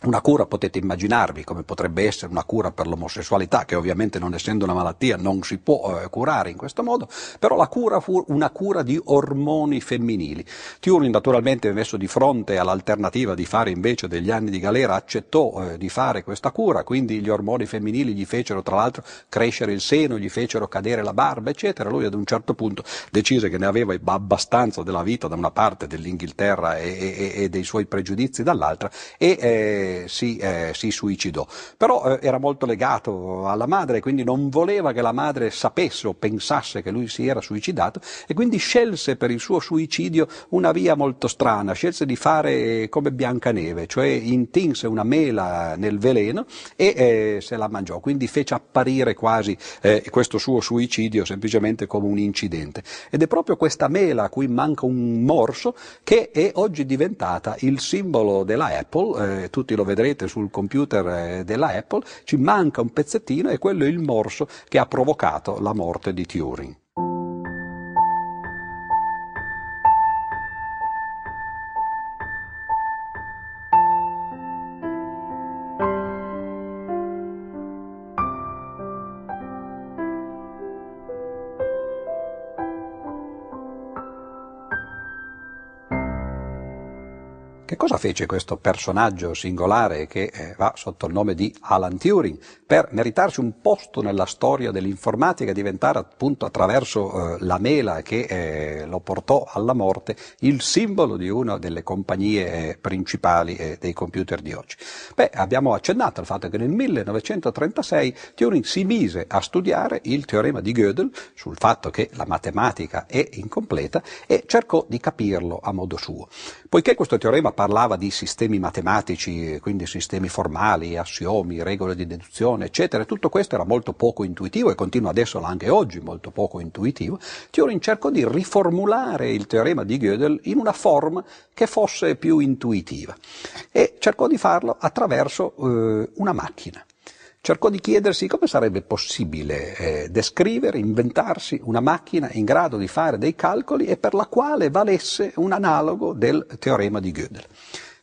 Una cura potete immaginarvi come potrebbe essere una cura per l'omosessualità, che ovviamente non essendo una malattia non si può eh, curare in questo modo, però la cura fu una cura di ormoni femminili. Turing naturalmente messo di fronte all'alternativa di fare invece degli anni di galera accettò eh, di fare questa cura, quindi gli ormoni femminili gli fecero tra l'altro crescere il seno, gli fecero cadere la barba, eccetera. Lui ad un certo punto decise che ne aveva abbastanza della vita da una parte dell'Inghilterra e, e, e dei suoi pregiudizi dall'altra e eh, si, eh, si, suicidò. Però eh, era molto legato alla madre, quindi non voleva che la madre sapesse o pensasse che lui si era suicidato e quindi scelse per il suo suicidio una via molto strana, scelse di fare come Biancaneve, cioè intinse una mela nel veleno e eh, se la mangiò, quindi fece apparire quasi eh, questo suo suicidio semplicemente come un incidente. Ed è proprio questa mela a cui manca un morso che è oggi diventata il simbolo della Apple, eh, tutti vedrete sul computer eh, della Apple, ci manca un pezzettino e quello è il morso che ha provocato la morte di Turing. Cosa fece questo personaggio singolare che eh, va sotto il nome di Alan Turing per meritarsi un posto nella storia dell'informatica e diventare appunto attraverso eh, la mela che eh, lo portò alla morte il simbolo di una delle compagnie eh, principali eh, dei computer di oggi? Beh, abbiamo accennato al fatto che nel 1936 Turing si mise a studiare il teorema di Gödel sul fatto che la matematica è incompleta e cercò di capirlo a modo suo. Poiché questo teorema parlava di sistemi matematici, quindi sistemi formali, assiomi, regole di deduzione, eccetera, tutto questo era molto poco intuitivo e continua ad esserlo anche oggi molto poco intuitivo, Turing cercò di riformulare il teorema di Gödel in una forma che fosse più intuitiva e cercò di farlo attraverso eh, una macchina cercò di chiedersi come sarebbe possibile eh, descrivere, inventarsi una macchina in grado di fare dei calcoli e per la quale valesse un analogo del teorema di Gödel.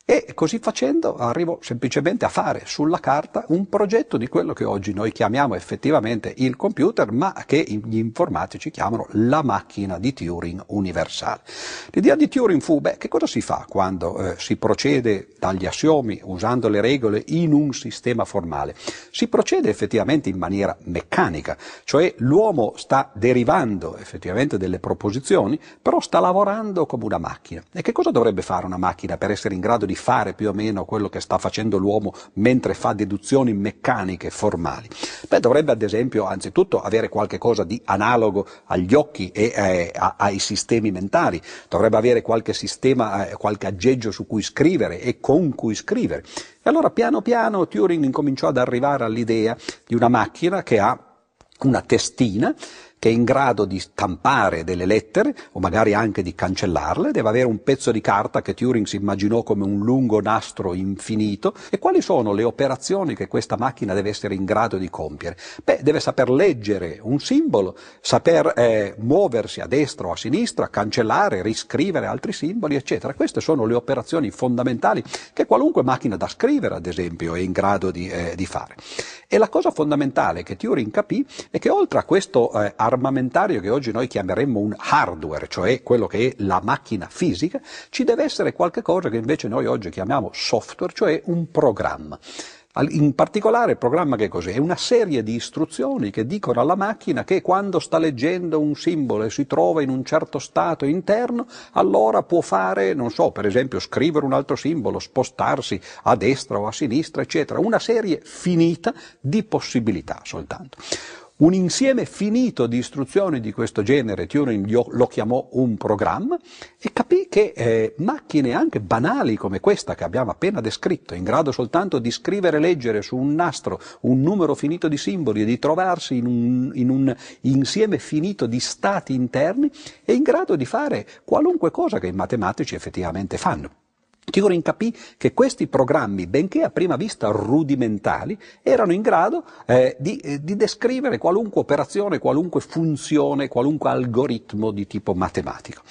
E così facendo arrivo semplicemente a fare sulla carta un progetto di quello che oggi noi chiamiamo effettivamente il computer, ma che gli informatici chiamano la macchina di Turing universale. L'idea di Turing fu, beh, che cosa si fa quando eh, si procede dagli assiomi usando le regole in un sistema formale? Si procede effettivamente in maniera meccanica, cioè l'uomo sta derivando effettivamente delle proposizioni, però sta lavorando come una macchina. E che cosa dovrebbe fare una macchina per essere in grado di fare più o meno quello che sta facendo l'uomo mentre fa deduzioni meccaniche formali? Beh, dovrebbe ad esempio anzitutto avere qualche cosa di analogo agli occhi e eh, ai sistemi mentali, dovrebbe avere qualche sistema, eh, qualche aggeggio su cui scrivere e con cui scrivere. E allora piano piano Turing incominciò ad arrivare all'idea di una macchina che ha una testina che è in grado di stampare delle lettere o magari anche di cancellarle, deve avere un pezzo di carta che Turing si immaginò come un lungo nastro infinito e quali sono le operazioni che questa macchina deve essere in grado di compiere? Beh, deve saper leggere un simbolo, saper eh, muoversi a destra o a sinistra, cancellare, riscrivere altri simboli, eccetera. Queste sono le operazioni fondamentali che qualunque macchina da scrivere, ad esempio, è in grado di, eh, di fare. E la cosa fondamentale che Turing capì è che oltre a questo eh, armamentario che oggi noi chiameremmo un hardware, cioè quello che è la macchina fisica, ci deve essere qualche cosa che invece noi oggi chiamiamo software, cioè un programma. In particolare il programma che cos'è? È una serie di istruzioni che dicono alla macchina che quando sta leggendo un simbolo e si trova in un certo stato interno, allora può fare, non so, per esempio scrivere un altro simbolo, spostarsi a destra o a sinistra, eccetera. Una serie finita di possibilità soltanto. Un insieme finito di istruzioni di questo genere, Turing lo chiamò un programma, e capì che eh, macchine anche banali come questa che abbiamo appena descritto, in grado soltanto di scrivere e leggere su un nastro un numero finito di simboli e di trovarsi in un, in un insieme finito di stati interni, è in grado di fare qualunque cosa che i matematici effettivamente fanno. Turing capì che questi programmi, benché a prima vista rudimentali, erano in grado eh, di, eh, di, descrivere qualunque operazione, qualunque funzione, qualunque algoritmo di tipo matematico.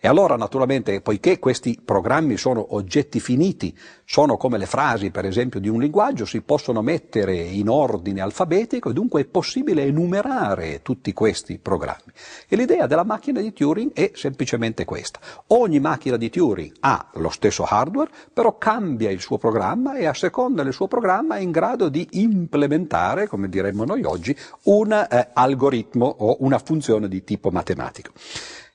E allora naturalmente, poiché questi programmi sono oggetti finiti, sono come le frasi per esempio di un linguaggio, si possono mettere in ordine alfabetico e dunque è possibile enumerare tutti questi programmi. E l'idea della macchina di Turing è semplicemente questa. Ogni macchina di Turing ha lo stesso hardware, però cambia il suo programma e a seconda del suo programma è in grado di implementare, come diremmo noi oggi, un eh, algoritmo o una funzione di tipo matematico.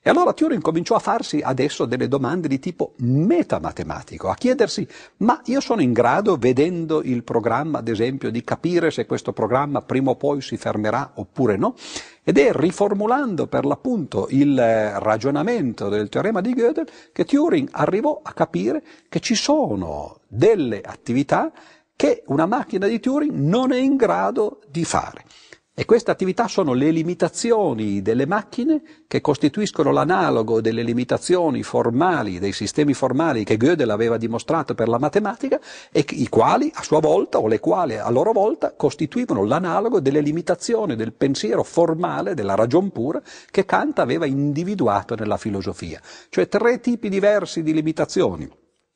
E allora Turing cominciò a farsi adesso delle domande di tipo metamatematico, a chiedersi ma io sono in grado, vedendo il programma ad esempio, di capire se questo programma prima o poi si fermerà oppure no? Ed è riformulando per l'appunto il eh, ragionamento del teorema di Gödel che Turing arrivò a capire che ci sono delle attività che una macchina di Turing non è in grado di fare. E queste attività sono le limitazioni delle macchine che costituiscono l'analogo delle limitazioni formali, dei sistemi formali che Gödel aveva dimostrato per la matematica e i quali a sua volta, o le quali a loro volta, costituivano l'analogo delle limitazioni del pensiero formale, della ragion pura, che Kant aveva individuato nella filosofia. Cioè tre tipi diversi di limitazioni.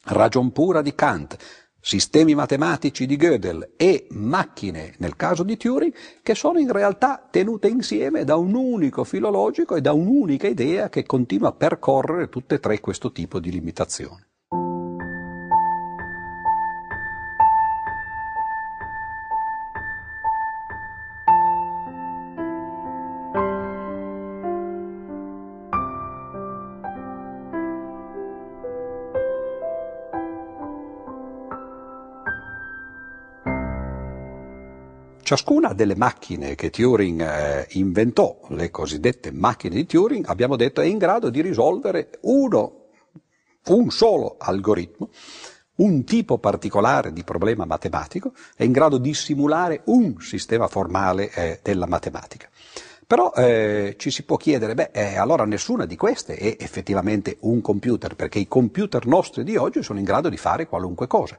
Ragion pura di Kant, sistemi matematici di Gödel e macchine, nel caso di Turing, che sono in realtà tenute insieme da un unico filologico e da un'unica idea che continua a percorrere tutte e tre questo tipo di limitazioni. Ciascuna delle macchine che Turing eh, inventò, le cosiddette macchine di Turing, abbiamo detto è in grado di risolvere uno, un solo algoritmo, un tipo particolare di problema matematico, è in grado di simulare un sistema formale eh, della matematica. Però eh, ci si può chiedere, beh, eh, allora nessuna di queste è effettivamente un computer, perché i computer nostri di oggi sono in grado di fare qualunque cosa.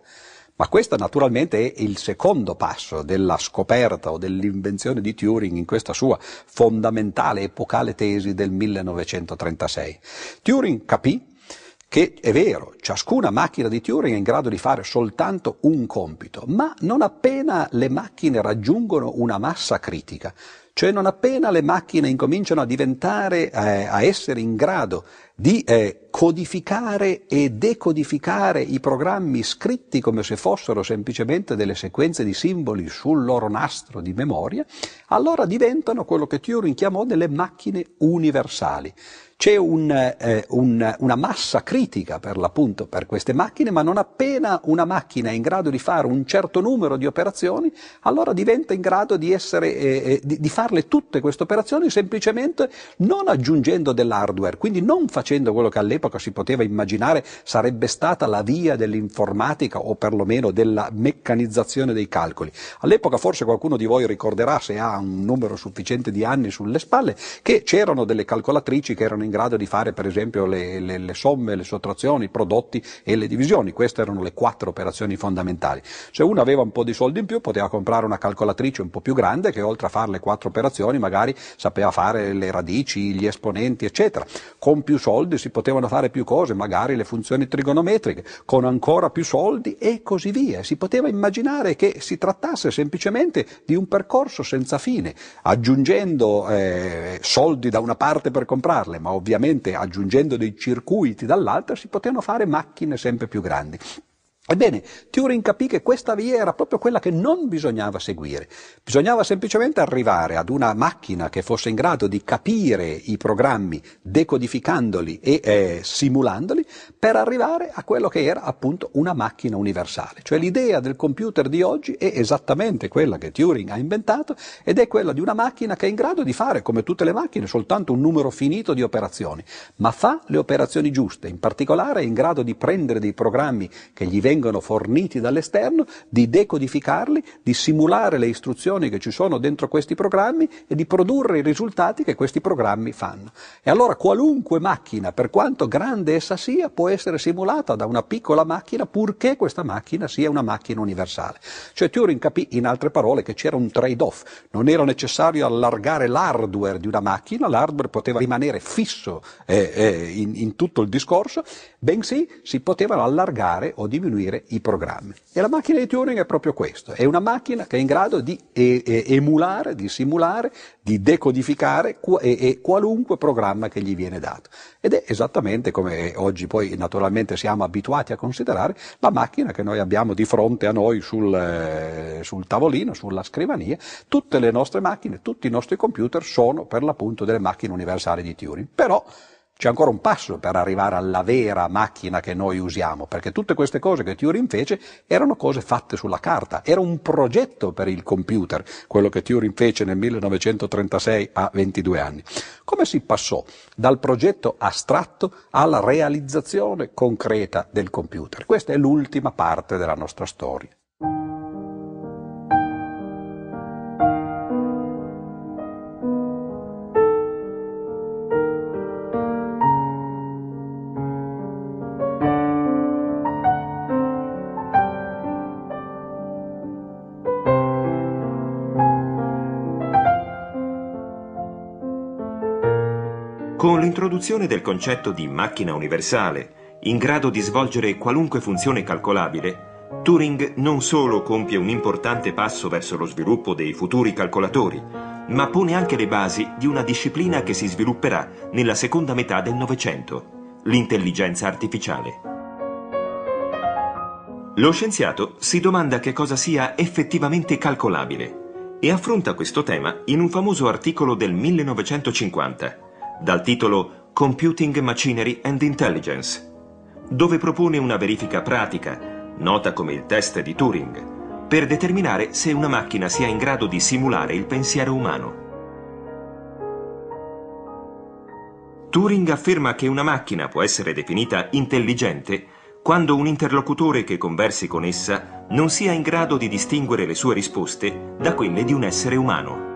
Ma questo naturalmente è il secondo passo della scoperta o dell'invenzione di Turing in questa sua fondamentale epocale tesi del 1936. Turing capì che è vero, ciascuna macchina di Turing è in grado di fare soltanto un compito, ma non appena le macchine raggiungono una massa critica, cioè non appena le macchine incominciano a diventare, eh, a essere in grado di eh, codificare e decodificare i programmi scritti come se fossero semplicemente delle sequenze di simboli sul loro nastro di memoria, allora diventano quello che Turing chiamò delle macchine universali. C'è un, eh, un, una massa critica per l'appunto per queste macchine, ma non appena una macchina è in grado di fare un certo numero di operazioni, allora diventa in grado di, essere, eh, eh di, di farle tutte queste operazioni semplicemente non aggiungendo dell'hardware, quindi non facendo quello che all'epoca si poteva immaginare sarebbe stata la via dell'informatica o perlomeno della meccanizzazione dei calcoli. All'epoca forse qualcuno di voi ricorderà, se ha un numero sufficiente di anni sulle spalle, che c'erano delle calcolatrici che erano in grado di fare per esempio le, le, le somme, le sottrazioni, i prodotti e le divisioni. Queste erano le quattro operazioni fondamentali. Se uno aveva un po' di soldi in più poteva comprare una calcolatrice un po' più grande che oltre a fare le quattro operazioni magari sapeva fare le radici, gli esponenti, eccetera. Con più soldi si potevano fare più cose, magari le funzioni trigonometriche, con ancora più soldi e così via. Si poteva immaginare che si trattasse semplicemente di un percorso senza fine, aggiungendo eh, soldi da una parte per comprarle, ma ovviamente aggiungendo dei circuiti dall'altra si potevano fare macchine sempre più grandi. Ebbene, Turing capì che questa via era proprio quella che non bisognava seguire. Bisognava semplicemente arrivare ad una macchina che fosse in grado di capire i programmi decodificandoli e eh, simulandoli per arrivare a quello che era appunto una macchina universale. Cioè l'idea del computer di oggi è esattamente quella che Turing ha inventato ed è quella di una macchina che è in grado di fare, come tutte le macchine, soltanto un numero finito di operazioni, ma fa le operazioni giuste. In particolare è in grado di prendere dei programmi che gli vengono vengono forniti dall'esterno, di decodificarli, di simulare le istruzioni che ci sono dentro questi programmi e di produrre i risultati che questi programmi fanno. E allora qualunque macchina, per quanto grande essa sia, può essere simulata da una piccola macchina purché questa macchina sia una macchina universale. Cioè Turing capì in altre parole che c'era un trade-off, non era necessario allargare l'hardware di una macchina, l'hardware poteva rimanere fisso eh, eh, in, in tutto il discorso, bensì si potevano allargare o diminuire eseguire i programmi. E la macchina di Turing è proprio questo, è una macchina che è in grado di emulare, di simulare, di decodificare qualunque programma che gli viene dato. Ed è esattamente come oggi poi naturalmente siamo abituati a considerare la macchina che noi abbiamo di fronte a noi sul, eh, sul tavolino, sulla scrivania. Tutte le nostre macchine, tutti i nostri computer sono per l'appunto delle macchine universali di Turing. Però c'è ancora un passo per arrivare alla vera macchina che noi usiamo, perché tutte queste cose che Turing fece erano cose fatte sulla carta, era un progetto per il computer, quello che Turing fece nel 1936 a 22 anni. Come si passò dal progetto astratto alla realizzazione concreta del computer? Questa è l'ultima parte della nostra storia. L'introduzione del concetto di macchina universale, in grado di svolgere qualunque funzione calcolabile, Turing non solo compie un importante passo verso lo sviluppo dei futuri calcolatori, ma pone anche le basi di una disciplina che si svilupperà nella seconda metà del Novecento, l'intelligenza artificiale. Lo scienziato si domanda che cosa sia effettivamente calcolabile e affronta questo tema in un famoso articolo del 1950 dal titolo Computing Machinery and Intelligence, dove propone una verifica pratica, nota come il test di Turing, per determinare se una macchina sia in grado di simulare il pensiero umano. Turing afferma che una macchina può essere definita intelligente quando un interlocutore che conversi con essa non sia in grado di distinguere le sue risposte da quelle di un essere umano.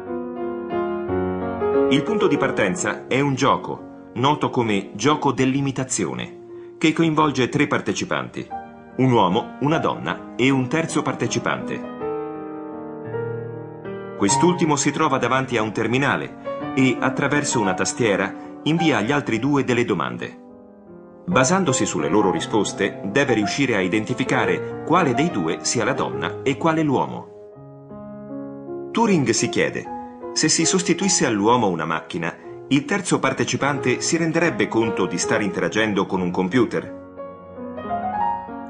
Il punto di partenza è un gioco, noto come gioco dell'imitazione, che coinvolge tre partecipanti, un uomo, una donna e un terzo partecipante. Quest'ultimo si trova davanti a un terminale e, attraverso una tastiera, invia agli altri due delle domande. Basandosi sulle loro risposte, deve riuscire a identificare quale dei due sia la donna e quale l'uomo. Turing si chiede se si sostituisse all'uomo una macchina, il terzo partecipante si renderebbe conto di stare interagendo con un computer?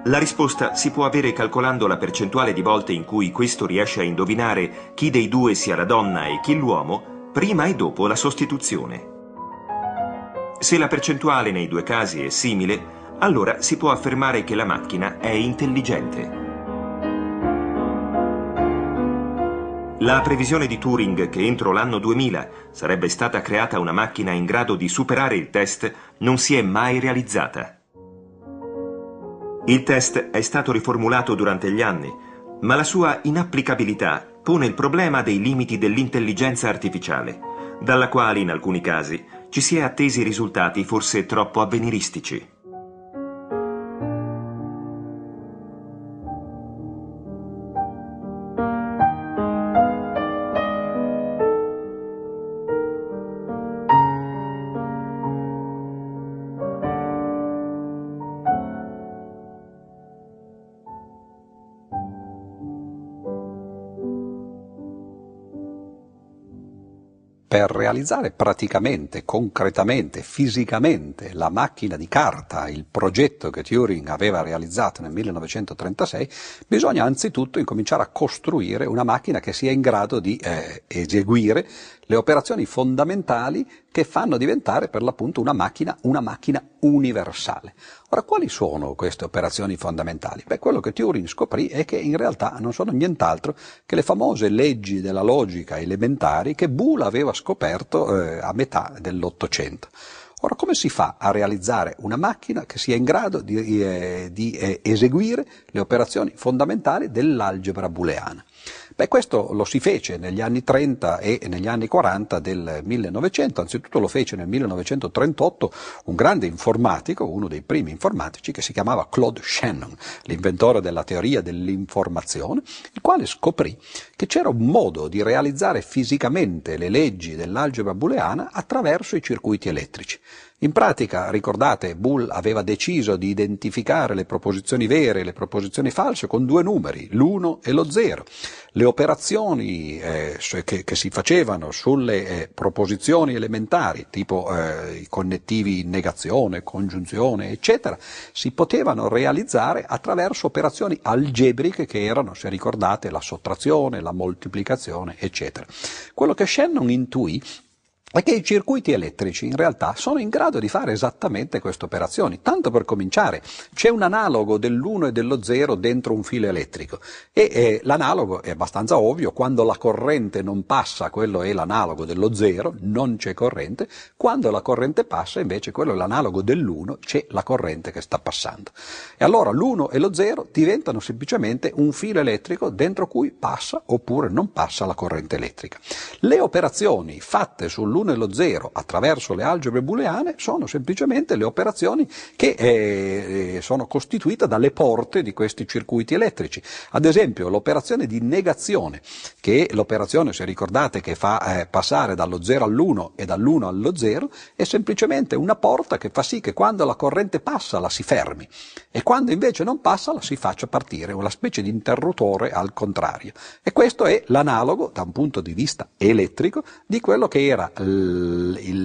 La risposta si può avere calcolando la percentuale di volte in cui questo riesce a indovinare chi dei due sia la donna e chi l'uomo, prima e dopo la sostituzione. Se la percentuale nei due casi è simile, allora si può affermare che la macchina è intelligente. La previsione di Turing che entro l'anno 2000 sarebbe stata creata una macchina in grado di superare il test non si è mai realizzata. Il test è stato riformulato durante gli anni, ma la sua inapplicabilità pone il problema dei limiti dell'intelligenza artificiale, dalla quale in alcuni casi ci si è attesi risultati forse troppo avveniristici. Per realizzare praticamente, concretamente, fisicamente la macchina di carta, il progetto che Turing aveva realizzato nel 1936, bisogna anzitutto incominciare a costruire una macchina che sia in grado di eh, eseguire le operazioni fondamentali che fanno diventare per l'appunto una macchina una macchina universale. Ora, quali sono queste operazioni fondamentali? Beh, quello che Turing scoprì è che in realtà non sono nient'altro che le famose leggi della logica elementari che Boole aveva scoperto eh, a metà dell'Ottocento. Ora, come si fa a realizzare una macchina che sia in grado di, eh, di eh, eseguire le operazioni fondamentali dell'algebra booleana? Beh, questo lo si fece negli anni 30 e negli anni 40 del 1900, anzitutto lo fece nel 1938 un grande informatico, uno dei primi informatici, che si chiamava Claude Shannon, l'inventore della teoria dell'informazione, il quale scoprì che c'era un modo di realizzare fisicamente le leggi dell'algebra booleana attraverso i circuiti elettrici. In pratica, ricordate, Bull aveva deciso di identificare le proposizioni vere e le proposizioni false con due numeri, l'1 e lo 0. Le operazioni eh, che, che, si facevano sulle eh, proposizioni elementari, tipo eh, i connettivi negazione, congiunzione, eccetera, si potevano realizzare attraverso operazioni algebriche che erano, se ricordate, la sottrazione, la moltiplicazione, eccetera. Quello che Shannon intuì è che i circuiti elettrici in realtà sono in grado di fare esattamente queste operazioni. Tanto per cominciare, c'è un analogo dell'1 e dello 0 dentro un filo elettrico e eh, l'analogo è abbastanza ovvio, quando la corrente non passa, quello è l'analogo dello 0, non c'è corrente, quando la corrente passa invece quello è l'analogo dell'1, c'è la corrente che sta passando. E allora l'1 e lo 0 diventano semplicemente un filo elettrico dentro cui passa oppure non passa la corrente elettrica. Le operazioni fatte sull'1 l'1 e lo 0 attraverso le algebre booleane sono semplicemente le operazioni che eh, sono costituite dalle porte di questi circuiti elettrici. Ad esempio l'operazione di negazione, che è l'operazione, se ricordate, che fa eh, passare dallo 0 all'1 e dall'1 allo 0, è semplicemente una porta che fa sì che quando la corrente passa la si fermi e quando invece non passa la si faccia partire, una specie di interruttore al contrario. E questo è l'analogo, da un punto di vista elettrico, di quello che era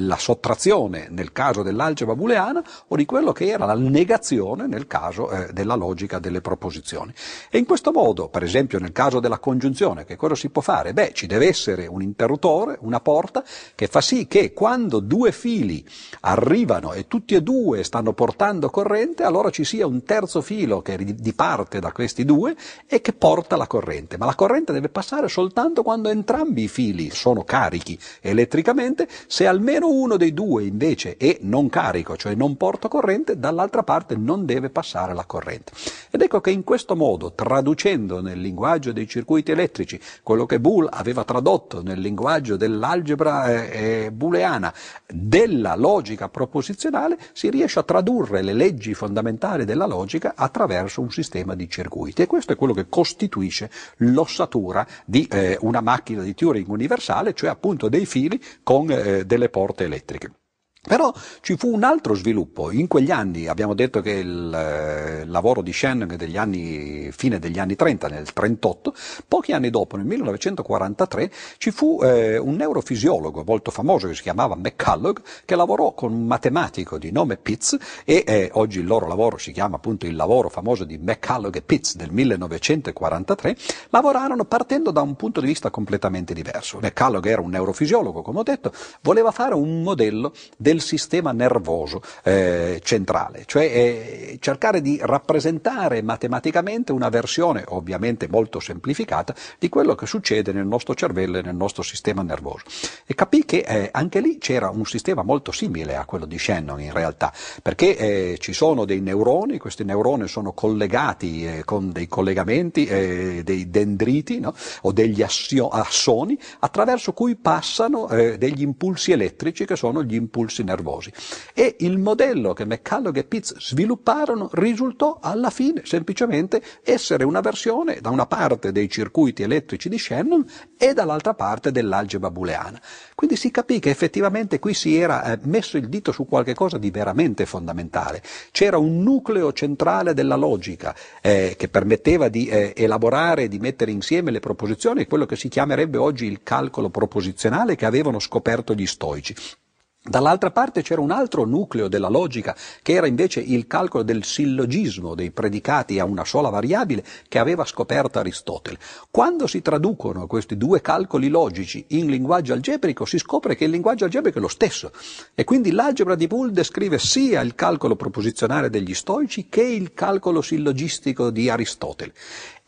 la sottrazione nel caso dell'algebra booleana o di quello che era la negazione nel caso eh, della logica delle proposizioni. E in questo modo, per esempio nel caso della congiunzione, che cosa si può fare? Beh, ci deve essere un interruttore, una porta, che fa sì che quando due fili arrivano e tutti e due stanno portando corrente, allora ci sia un terzo filo che diparte da questi due e che porta la corrente. Ma la corrente deve passare soltanto quando entrambi i fili sono carichi elettricamente corrente, se almeno uno dei due invece è non carico, cioè non porta corrente, dall'altra parte non deve passare la corrente. Ed ecco che in questo modo, traducendo nel linguaggio dei circuiti elettrici quello che Boole aveva tradotto nel linguaggio dell'algebra eh, eh, booleana, della logica proposizionale, si riesce a tradurre le leggi fondamentali della logica attraverso un sistema di circuiti. E questo è quello che costituisce l'ossatura di eh, una macchina di Turing universale, cioè appunto dei fili con eh, delle porte elettriche. Però ci fu un altro sviluppo. In quegli anni, abbiamo detto che il eh, lavoro di Shannon degli anni, fine degli anni 30, nel 38, pochi anni dopo, nel 1943, ci fu eh, un neurofisiologo molto famoso che si chiamava McCulloch, che lavorò con un matematico di nome Pitts e eh, oggi il loro lavoro si chiama appunto il lavoro famoso di McCulloch e Pitts del 1943, lavorarono partendo da un punto di vista completamente diverso. McCulloch era un neurofisiologo, come ho detto, voleva fare un modello del del sistema nervoso eh, centrale, cioè eh, cercare di rappresentare matematicamente una versione ovviamente molto semplificata di quello che succede nel nostro cervello e nel nostro sistema nervoso. E capì che eh, anche lì c'era un sistema molto simile a quello di Shannon in realtà, perché eh, ci sono dei neuroni, questi neuroni sono collegati eh, con dei collegamenti, eh, dei dendriti no? o degli assio- assoni attraverso cui passano degli impulsi elettrici che sono gli impulsi nervosi. E il modello che McCulloch e Pitts svilupparono risultò alla fine semplicemente essere una versione da una parte dei circuiti elettrici di Shannon e dall'altra parte dell'algebra booleana. Quindi si capì che effettivamente qui si era eh, messo il dito su qualche cosa di veramente fondamentale. C'era un nucleo centrale della logica eh, che permetteva di eh, elaborare, di mettere insieme le proposizioni, quello che si chiamerebbe oggi il calcolo proposizionale che avevano scoperto gli stoici. Dall'altra parte c'era un altro nucleo della logica, che era invece il calcolo del sillogismo dei predicati a una sola variabile che aveva scoperto Aristotele. Quando si traducono questi due calcoli logici in linguaggio algebrico, si scopre che il linguaggio algebrico è lo stesso. E quindi l'algebra di Boole descrive sia il calcolo proposizionale degli stoici che il calcolo sillogistico di Aristotele.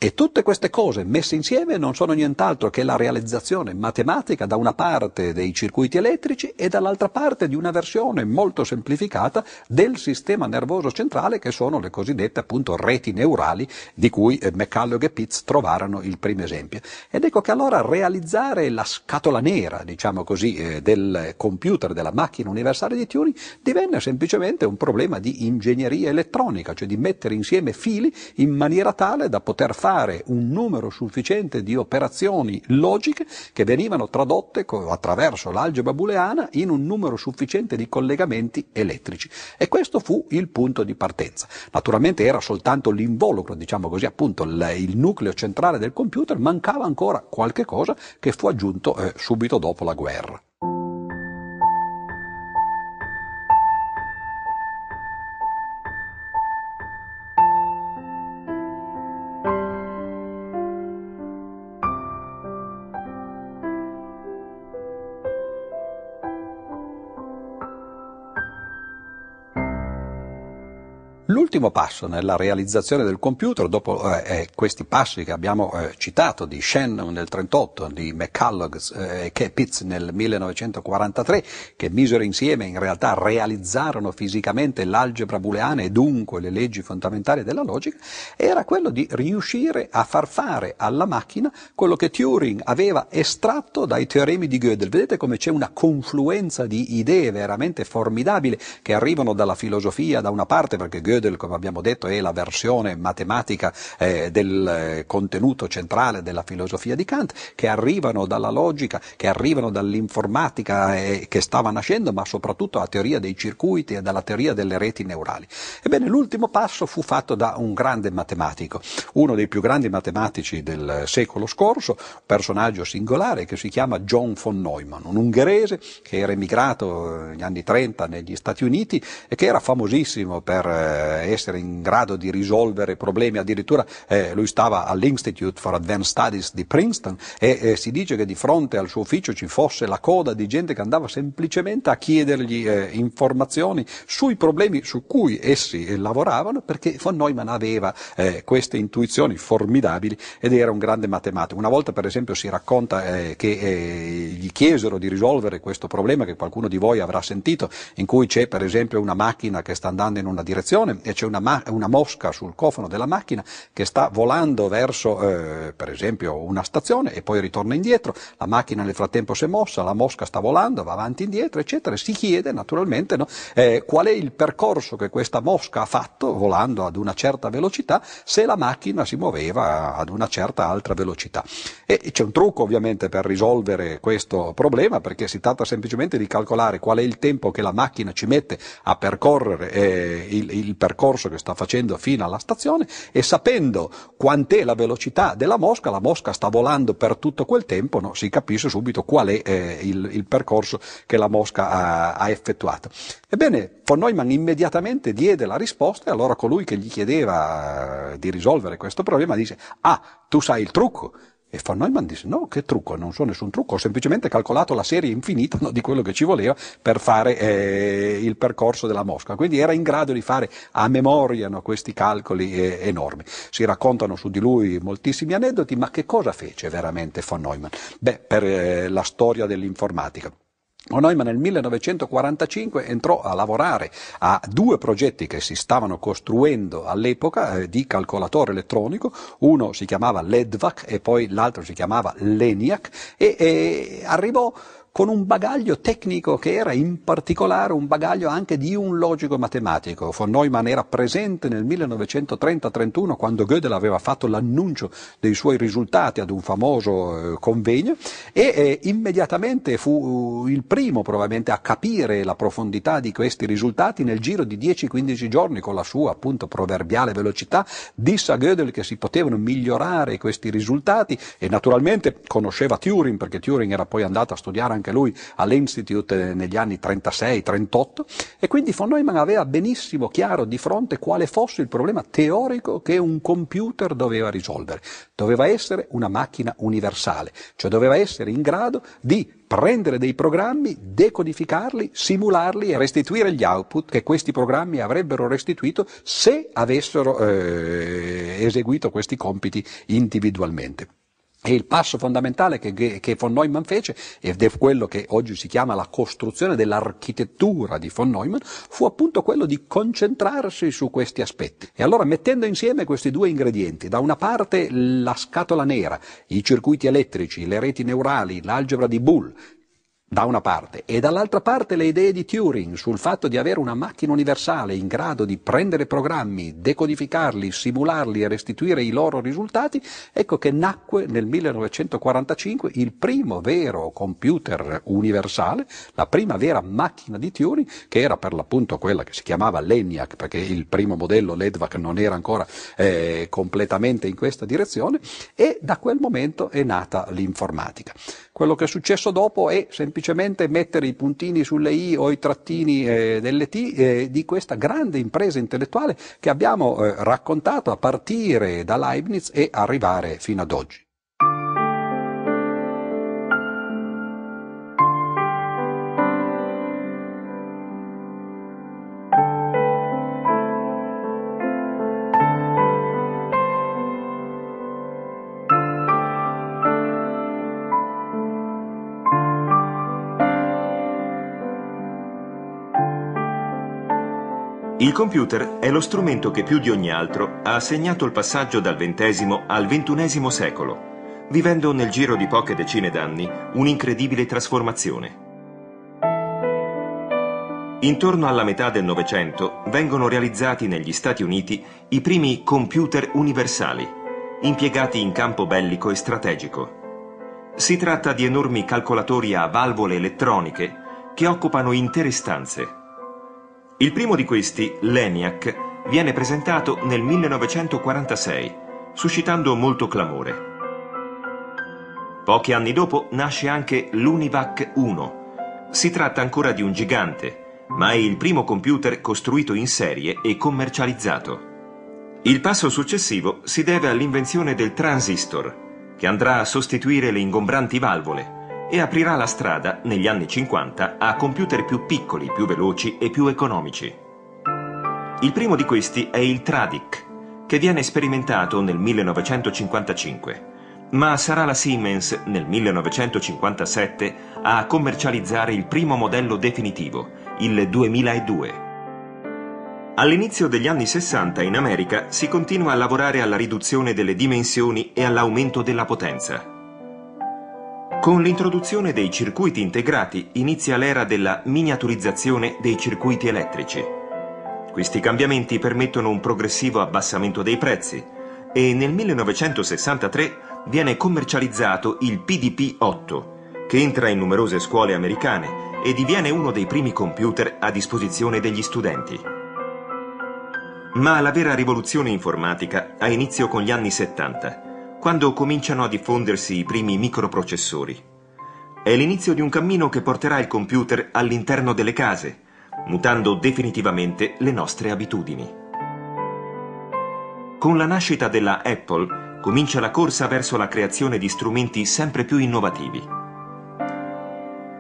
E tutte queste cose messe insieme non sono nient'altro che la realizzazione matematica da una parte dei circuiti elettrici e dall'altra parte di una versione molto semplificata del sistema nervoso centrale che sono le cosiddette appunto reti neurali di cui eh, McCulloch e Pitts trovarono il primo esempio. Ed ecco che allora realizzare la scatola nera, diciamo così, eh, del computer, della macchina universale di Turing divenne semplicemente un problema di ingegneria elettronica, cioè di mettere insieme fili in maniera tale da poter fare fare un numero sufficiente di operazioni logiche che venivano tradotte attraverso l'algebra booleana in un numero sufficiente di collegamenti elettrici. E questo fu il punto di partenza. Naturalmente era soltanto l'involucro, diciamo così, appunto il nucleo centrale del computer, mancava ancora qualche cosa che fu aggiunto eh, subito dopo la guerra. L'ultimo passo nella realizzazione del computer, dopo eh, eh questi passi che abbiamo eh, citato di Shannon nel 1938, di McCulloch e eh, Pitts nel 1943, che misero insieme, in realtà realizzarono fisicamente l'algebra booleana e dunque le leggi fondamentali della logica, era quello di riuscire a far fare alla macchina quello che Turing aveva estratto dai teoremi di Gödel. Vedete come c'è una confluenza di idee veramente formidabile che arrivano dalla filosofia da una parte, perché Gödel come abbiamo detto, è la versione matematica eh, del eh, contenuto centrale della filosofia di Kant, che arrivano dalla logica, che arrivano dall'informatica eh, che stava nascendo, ma soprattutto dalla teoria dei circuiti e dalla teoria delle reti neurali. Ebbene, l'ultimo passo fu fatto da un grande matematico, uno dei più grandi matematici del secolo scorso, personaggio singolare che si chiama John von Neumann, un ungherese che era emigrato negli anni 30 negli Stati Uniti e che era famosissimo per eh, essere in grado di risolvere problemi, addirittura eh, lui stava all'Institute for Advanced Studies di Princeton e eh, si dice che di fronte al suo ufficio ci fosse la coda di gente che andava semplicemente a chiedergli eh, informazioni sui problemi su cui essi eh, lavoravano perché von Neumann aveva eh, queste intuizioni formidabili ed era un grande matematico. Una volta per esempio si racconta eh, che gli chiesero di risolvere questo problema che qualcuno di voi avrà sentito in cui c'è per esempio una macchina che sta andando in una direzione e c'è una, ma- una, mosca sul cofano della macchina che sta volando verso, eh, per esempio, una stazione e poi ritorna indietro, la macchina nel frattempo si è mossa, la mosca sta volando, va avanti e indietro, eccetera, si chiede naturalmente no, eh, qual è il percorso che questa mosca ha fatto volando ad una certa velocità se la macchina si muoveva ad una certa altra velocità. E c'è un trucco ovviamente per risolvere questo problema perché si tratta semplicemente di calcolare qual è il tempo che la macchina ci mette a percorrere eh, il, il percorso percorso che sta facendo fino alla stazione e sapendo quant'è la velocità della mosca, la mosca sta volando per tutto quel tempo, no? si capisce subito qual è eh, il, il, percorso che la mosca ha, ha effettuato. Ebbene, von Neumann immediatamente diede la risposta e allora colui che gli chiedeva di risolvere questo problema dice, ah, tu sai il trucco, E von Neumann disse no, che trucco, non so nessun trucco, ho semplicemente calcolato la serie infinita no, di quello che ci voleva per fare eh, il percorso della Mosca. Quindi era in grado di fare a memoria no, questi calcoli eh, enormi. Si raccontano su di lui moltissimi aneddoti, ma che cosa fece veramente von Neumann? Beh, per eh, la storia dell'informatica. Neumann nel 1945 entrò a lavorare a due progetti che si stavano costruendo all'epoca eh, di calcolatore elettronico, uno si chiamava LEDVAC e poi l'altro si chiamava LENIAC e, e arrivò con un bagaglio tecnico che era in particolare un bagaglio anche di un logico matematico. Von Neumann era presente nel 1930-31 quando Gödel aveva fatto l'annuncio dei suoi risultati ad un famoso eh, convegno e eh, immediatamente fu il primo probabilmente a capire la profondità di questi risultati nel giro di 10-15 giorni con la sua appunto proverbiale velocità disse a Gödel che si potevano migliorare questi risultati e naturalmente conosceva Turing perché Turing era poi andato a studiare anche lui all'Institute negli anni 36-38 e quindi von Neumann aveva benissimo chiaro di fronte quale fosse il problema teorico che un computer doveva risolvere. Doveva essere una macchina universale, cioè doveva essere in grado di prendere dei programmi, decodificarli, simularli e restituire gli output che questi programmi avrebbero restituito se avessero eh, eseguito questi compiti individualmente. E il passo fondamentale che, che, von Neumann fece, ed è quello che oggi si chiama la costruzione dell'architettura di von Neumann, fu appunto quello di concentrarsi su questi aspetti. E allora mettendo insieme questi due ingredienti, da una parte la scatola nera, i circuiti elettrici, le reti neurali, l'algebra di Boole, da una parte e dall'altra parte le idee di Turing sul fatto di avere una macchina universale in grado di prendere programmi, decodificarli, simularli e restituire i loro risultati, ecco che nacque nel 1945 il primo vero computer universale, la prima vera macchina di Turing, che era per l'appunto quella che si chiamava l'ENIAC, perché il primo modello l'EDVAC non era ancora eh, completamente in questa direzione, e da quel momento è nata l'informatica. Quello che è successo dopo è semplicemente mettere i puntini sulle i o i trattini eh, delle t eh, di questa grande impresa intellettuale che abbiamo eh, raccontato a partire da Leibniz e arrivare fino ad oggi. Il computer è lo strumento che più di ogni altro ha segnato il passaggio dal XX al XXI secolo, vivendo nel giro di poche decine d'anni un'incredibile trasformazione. Intorno alla metà del Novecento vengono realizzati negli Stati Uniti i primi computer universali, impiegati in campo bellico e strategico. Si tratta di enormi calcolatori a valvole elettroniche che occupano intere stanze il primo di questi, l'ENIAC, viene presentato nel 1946, suscitando molto clamore. Pochi anni dopo nasce anche l'UNIVAC 1. Si tratta ancora di un gigante, ma è il primo computer costruito in serie e commercializzato. Il passo successivo si deve all'invenzione del transistor, che andrà a sostituire le ingombranti valvole e aprirà la strada negli anni 50 a computer più piccoli, più veloci e più economici. Il primo di questi è il Tradic, che viene sperimentato nel 1955, ma sarà la Siemens nel 1957 a commercializzare il primo modello definitivo, il 2002. All'inizio degli anni 60 in America si continua a lavorare alla riduzione delle dimensioni e all'aumento della potenza. Con l'introduzione dei circuiti integrati inizia l'era della miniaturizzazione dei circuiti elettrici. Questi cambiamenti permettono un progressivo abbassamento dei prezzi e nel 1963 viene commercializzato il PDP-8, che entra in numerose scuole americane e diviene uno dei primi computer a disposizione degli studenti. Ma la vera rivoluzione informatica ha inizio con gli anni 70 quando cominciano a diffondersi i primi microprocessori. È l'inizio di un cammino che porterà il computer all'interno delle case, mutando definitivamente le nostre abitudini. Con la nascita della Apple, comincia la corsa verso la creazione di strumenti sempre più innovativi.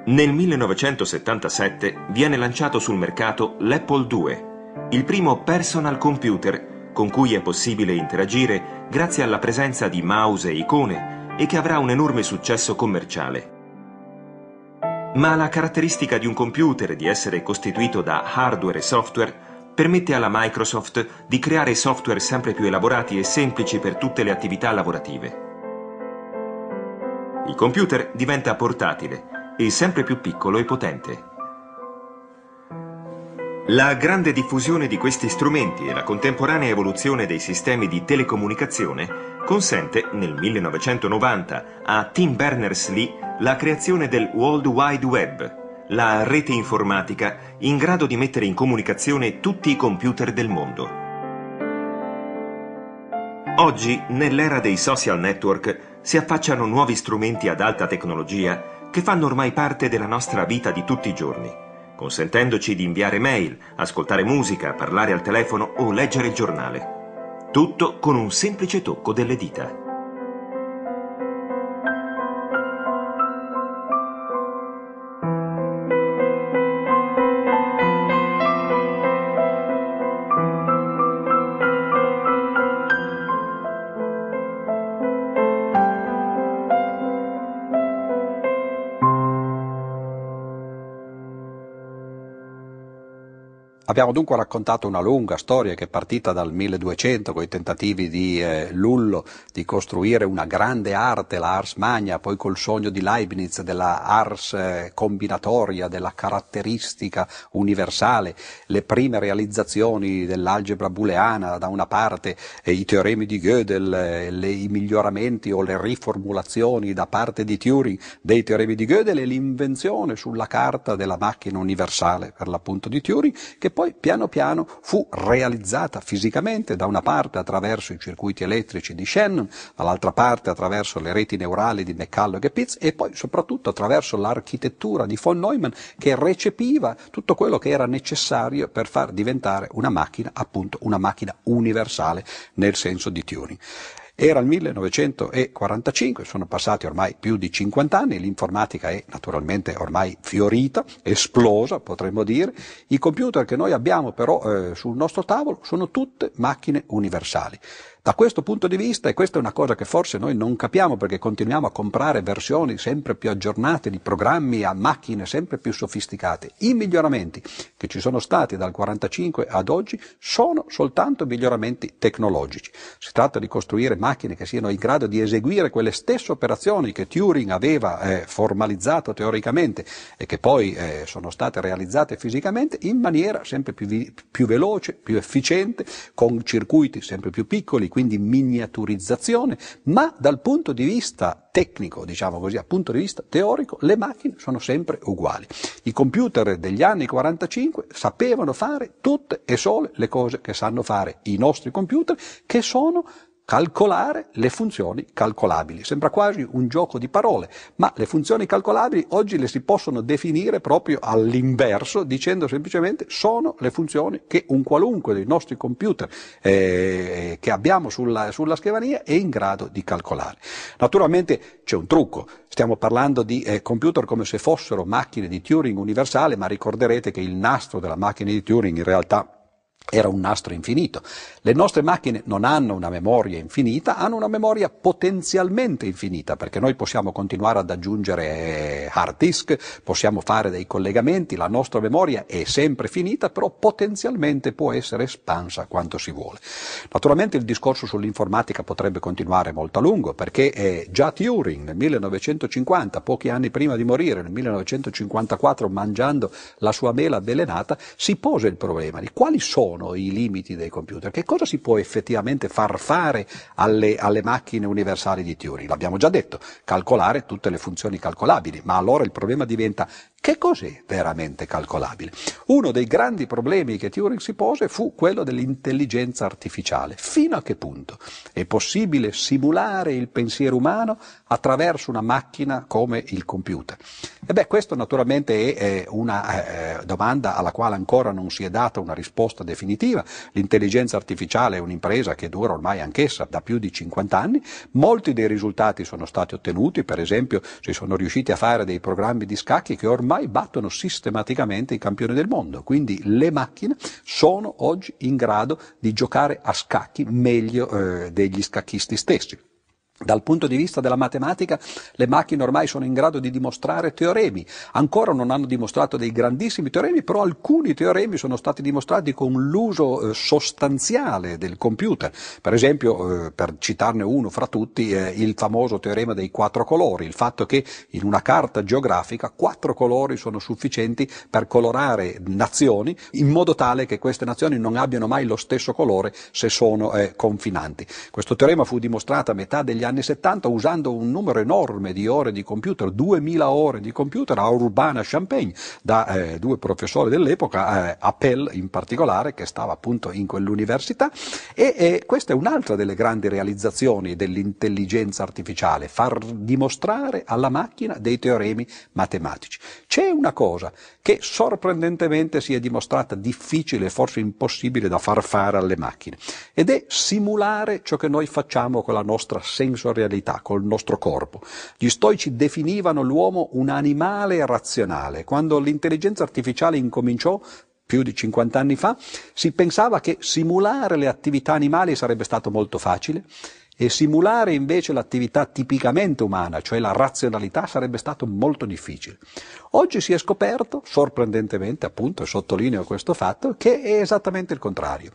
Nel 1977 viene lanciato sul mercato l'Apple II, il primo personal computer con cui è possibile interagire grazie alla presenza di mouse e icone e che avrà un enorme successo commerciale. Ma la caratteristica di un computer di essere costituito da hardware e software permette alla Microsoft di creare software sempre più elaborati e semplici per tutte le attività lavorative. Il computer diventa portatile e sempre più piccolo e potente. La grande diffusione di questi strumenti e la contemporanea evoluzione dei sistemi di telecomunicazione consente nel 1990 a Tim Berners-Lee la creazione del World Wide Web, la rete informatica in grado di mettere in comunicazione tutti i computer del mondo. Oggi, nell'era dei social network, si affacciano nuovi strumenti ad alta tecnologia che fanno ormai parte della nostra vita di tutti i giorni, consentendoci di inviare mail, ascoltare musica, parlare al telefono o leggere il giornale. Tutto con un semplice tocco delle dita. Abbiamo dunque raccontato una lunga storia che è partita dal 1200 con i tentativi di eh, Lullo di costruire una grande arte, la ars magna, poi col sogno di Leibniz della ars eh, combinatoria, della caratteristica universale, le prime realizzazioni dell'algebra booleana da una parte, eh, i teoremi di Gödel, eh, le, i miglioramenti o le riformulazioni da parte di Turing dei teoremi di Gödel e l'invenzione sulla carta della macchina universale per l'appunto di Turing che poi piano piano fu realizzata fisicamente da una parte attraverso i circuiti elettrici di Shannon, dall'altra parte attraverso le reti neurali di McCulloch e Pitts e poi soprattutto attraverso l'architettura di von Neumann che recepiva tutto quello che era necessario per far diventare una macchina, appunto una macchina universale nel senso di Turing. Era il 1945, sono passati ormai più di 50 anni, l'informatica è naturalmente ormai fiorita, esplosa potremmo dire, i computer che noi abbiamo però eh, sul nostro tavolo sono tutte macchine universali. Da questo punto di vista, e questa è una cosa che forse noi non capiamo perché continuiamo a comprare versioni sempre più aggiornate di programmi a macchine sempre più sofisticate, i miglioramenti che ci sono stati dal 1945 ad oggi sono soltanto miglioramenti tecnologici. Si tratta di costruire macchine che siano in grado di eseguire quelle stesse operazioni che Turing aveva eh, formalizzato teoricamente e che poi eh, sono state realizzate fisicamente in maniera sempre più, più veloce, più efficiente, con circuiti sempre più piccoli, quindi miniaturizzazione, ma dal punto di vista tecnico, diciamo così, dal punto di vista teorico, le macchine sono sempre uguali. I computer degli anni 45 sapevano fare tutte e sole le cose che sanno fare i nostri computer, che sono calcolare le funzioni calcolabili. Sembra quasi un gioco di parole, ma le funzioni calcolabili oggi le si possono definire proprio all'inverso, dicendo semplicemente sono le funzioni che un qualunque dei nostri computer eh, che abbiamo sulla, sulla, scrivania è in grado di calcolare. Naturalmente c'è un trucco, stiamo parlando di eh, computer come se fossero macchine di Turing universale, ma ricorderete che il nastro della macchina di Turing in realtà era un nastro infinito. Le nostre macchine non hanno una memoria infinita, hanno una memoria potenzialmente infinita, perché noi possiamo continuare ad aggiungere eh, hard disk, possiamo fare dei collegamenti, la nostra memoria è sempre finita, però potenzialmente può essere espansa quanto si vuole. Naturalmente il discorso sull'informatica potrebbe continuare molto a lungo, perché eh, già Turing nel 1950, pochi anni prima di morire, nel 1954, mangiando la sua mela avvelenata, si pose il problema di quali sono sono i limiti dei computer? Che cosa si può effettivamente far fare alle, alle macchine universali di Turing? L'abbiamo già detto, calcolare tutte le funzioni calcolabili, ma allora il problema diventa che cos'è veramente calcolabile? Uno dei grandi problemi che Turing si pose fu quello dell'intelligenza artificiale. Fino a che punto è possibile simulare il pensiero umano attraverso una macchina come il computer? E beh, questo naturalmente è una eh, domanda alla quale ancora non si è data una risposta definitiva. L'intelligenza artificiale è un'impresa che dura ormai anch'essa da più di 50 anni. Molti dei risultati sono stati ottenuti, per esempio si sono riusciti a fare dei programmi di scacchi che ormai battono sistematicamente i campioni del mondo. Quindi le macchine sono oggi in grado di giocare a scacchi meglio eh, degli scacchisti stessi. Dal punto di vista della matematica, le macchine ormai sono in grado di dimostrare teoremi. Ancora non hanno dimostrato dei grandissimi teoremi, però alcuni teoremi sono stati dimostrati con l'uso eh, sostanziale del computer. Per esempio, eh, per citarne uno fra tutti, eh, il famoso teorema dei quattro colori, il fatto che in una carta geografica quattro colori sono sufficienti per colorare nazioni in modo tale che queste nazioni non abbiano mai lo stesso colore se sono confinanti. Questo teorema fu dimostrato a metà degli anni anni 70 usando un numero enorme di ore di computer, 2000 ore di computer a Urbana-Champaign, da eh, due professori dell'epoca, eh, Appel in particolare, che stava appunto in quell'università, e eh, questa è un'altra delle grandi realizzazioni dell'intelligenza artificiale, far dimostrare alla macchina dei teoremi matematici. C'è una cosa che sorprendentemente si è dimostrata difficile, forse impossibile da far fare alle macchine, ed è simulare ciò che noi facciamo con la nostra sensibilità sensorialità, col nostro corpo. Gli stoici definivano l'uomo un animale razionale. Quando l'intelligenza artificiale incominciò, più di 50 anni fa, si pensava che simulare le attività animali sarebbe stato molto facile e simulare invece l'attività tipicamente umana, cioè la razionalità, sarebbe stato molto difficile. Oggi si è scoperto, sorprendentemente appunto, e sottolineo questo fatto, che è esattamente il contrario.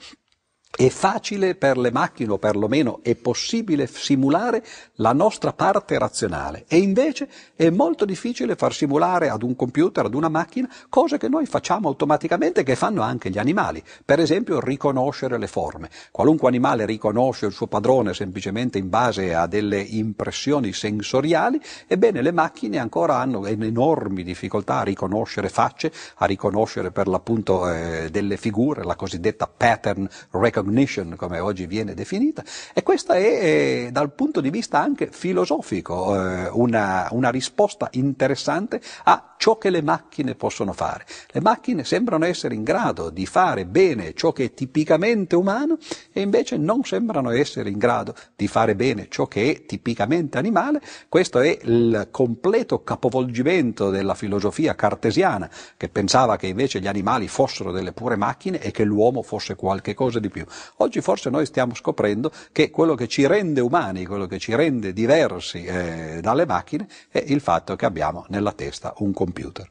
È facile per le macchine, o perlomeno è possibile simulare la nostra parte razionale e invece è molto difficile far simulare ad un computer, ad una macchina, cose che noi facciamo automaticamente e che fanno anche gli animali. Per esempio riconoscere le forme. Qualunque animale riconosce il suo padrone semplicemente in base a delle impressioni sensoriali, ebbene le macchine ancora hanno enormi difficoltà a riconoscere facce, a riconoscere per l'appunto eh, delle figure, la cosiddetta pattern recognition recognition, come oggi viene definita, e questa è, dal punto di vista anche filosofico, eh, una, una risposta interessante a ciò che le macchine possono fare. Le macchine sembrano essere in grado di fare bene ciò che è tipicamente umano e invece non sembrano essere in grado di fare bene ciò che è tipicamente animale. Questo è il completo capovolgimento della filosofia cartesiana che pensava che invece gli animali fossero delle pure macchine e che l'uomo fosse qualche cosa di più. Oggi forse noi stiamo scoprendo che quello che ci rende umani, quello che ci rende diversi eh, dalle macchine è il fatto che abbiamo nella testa un computer.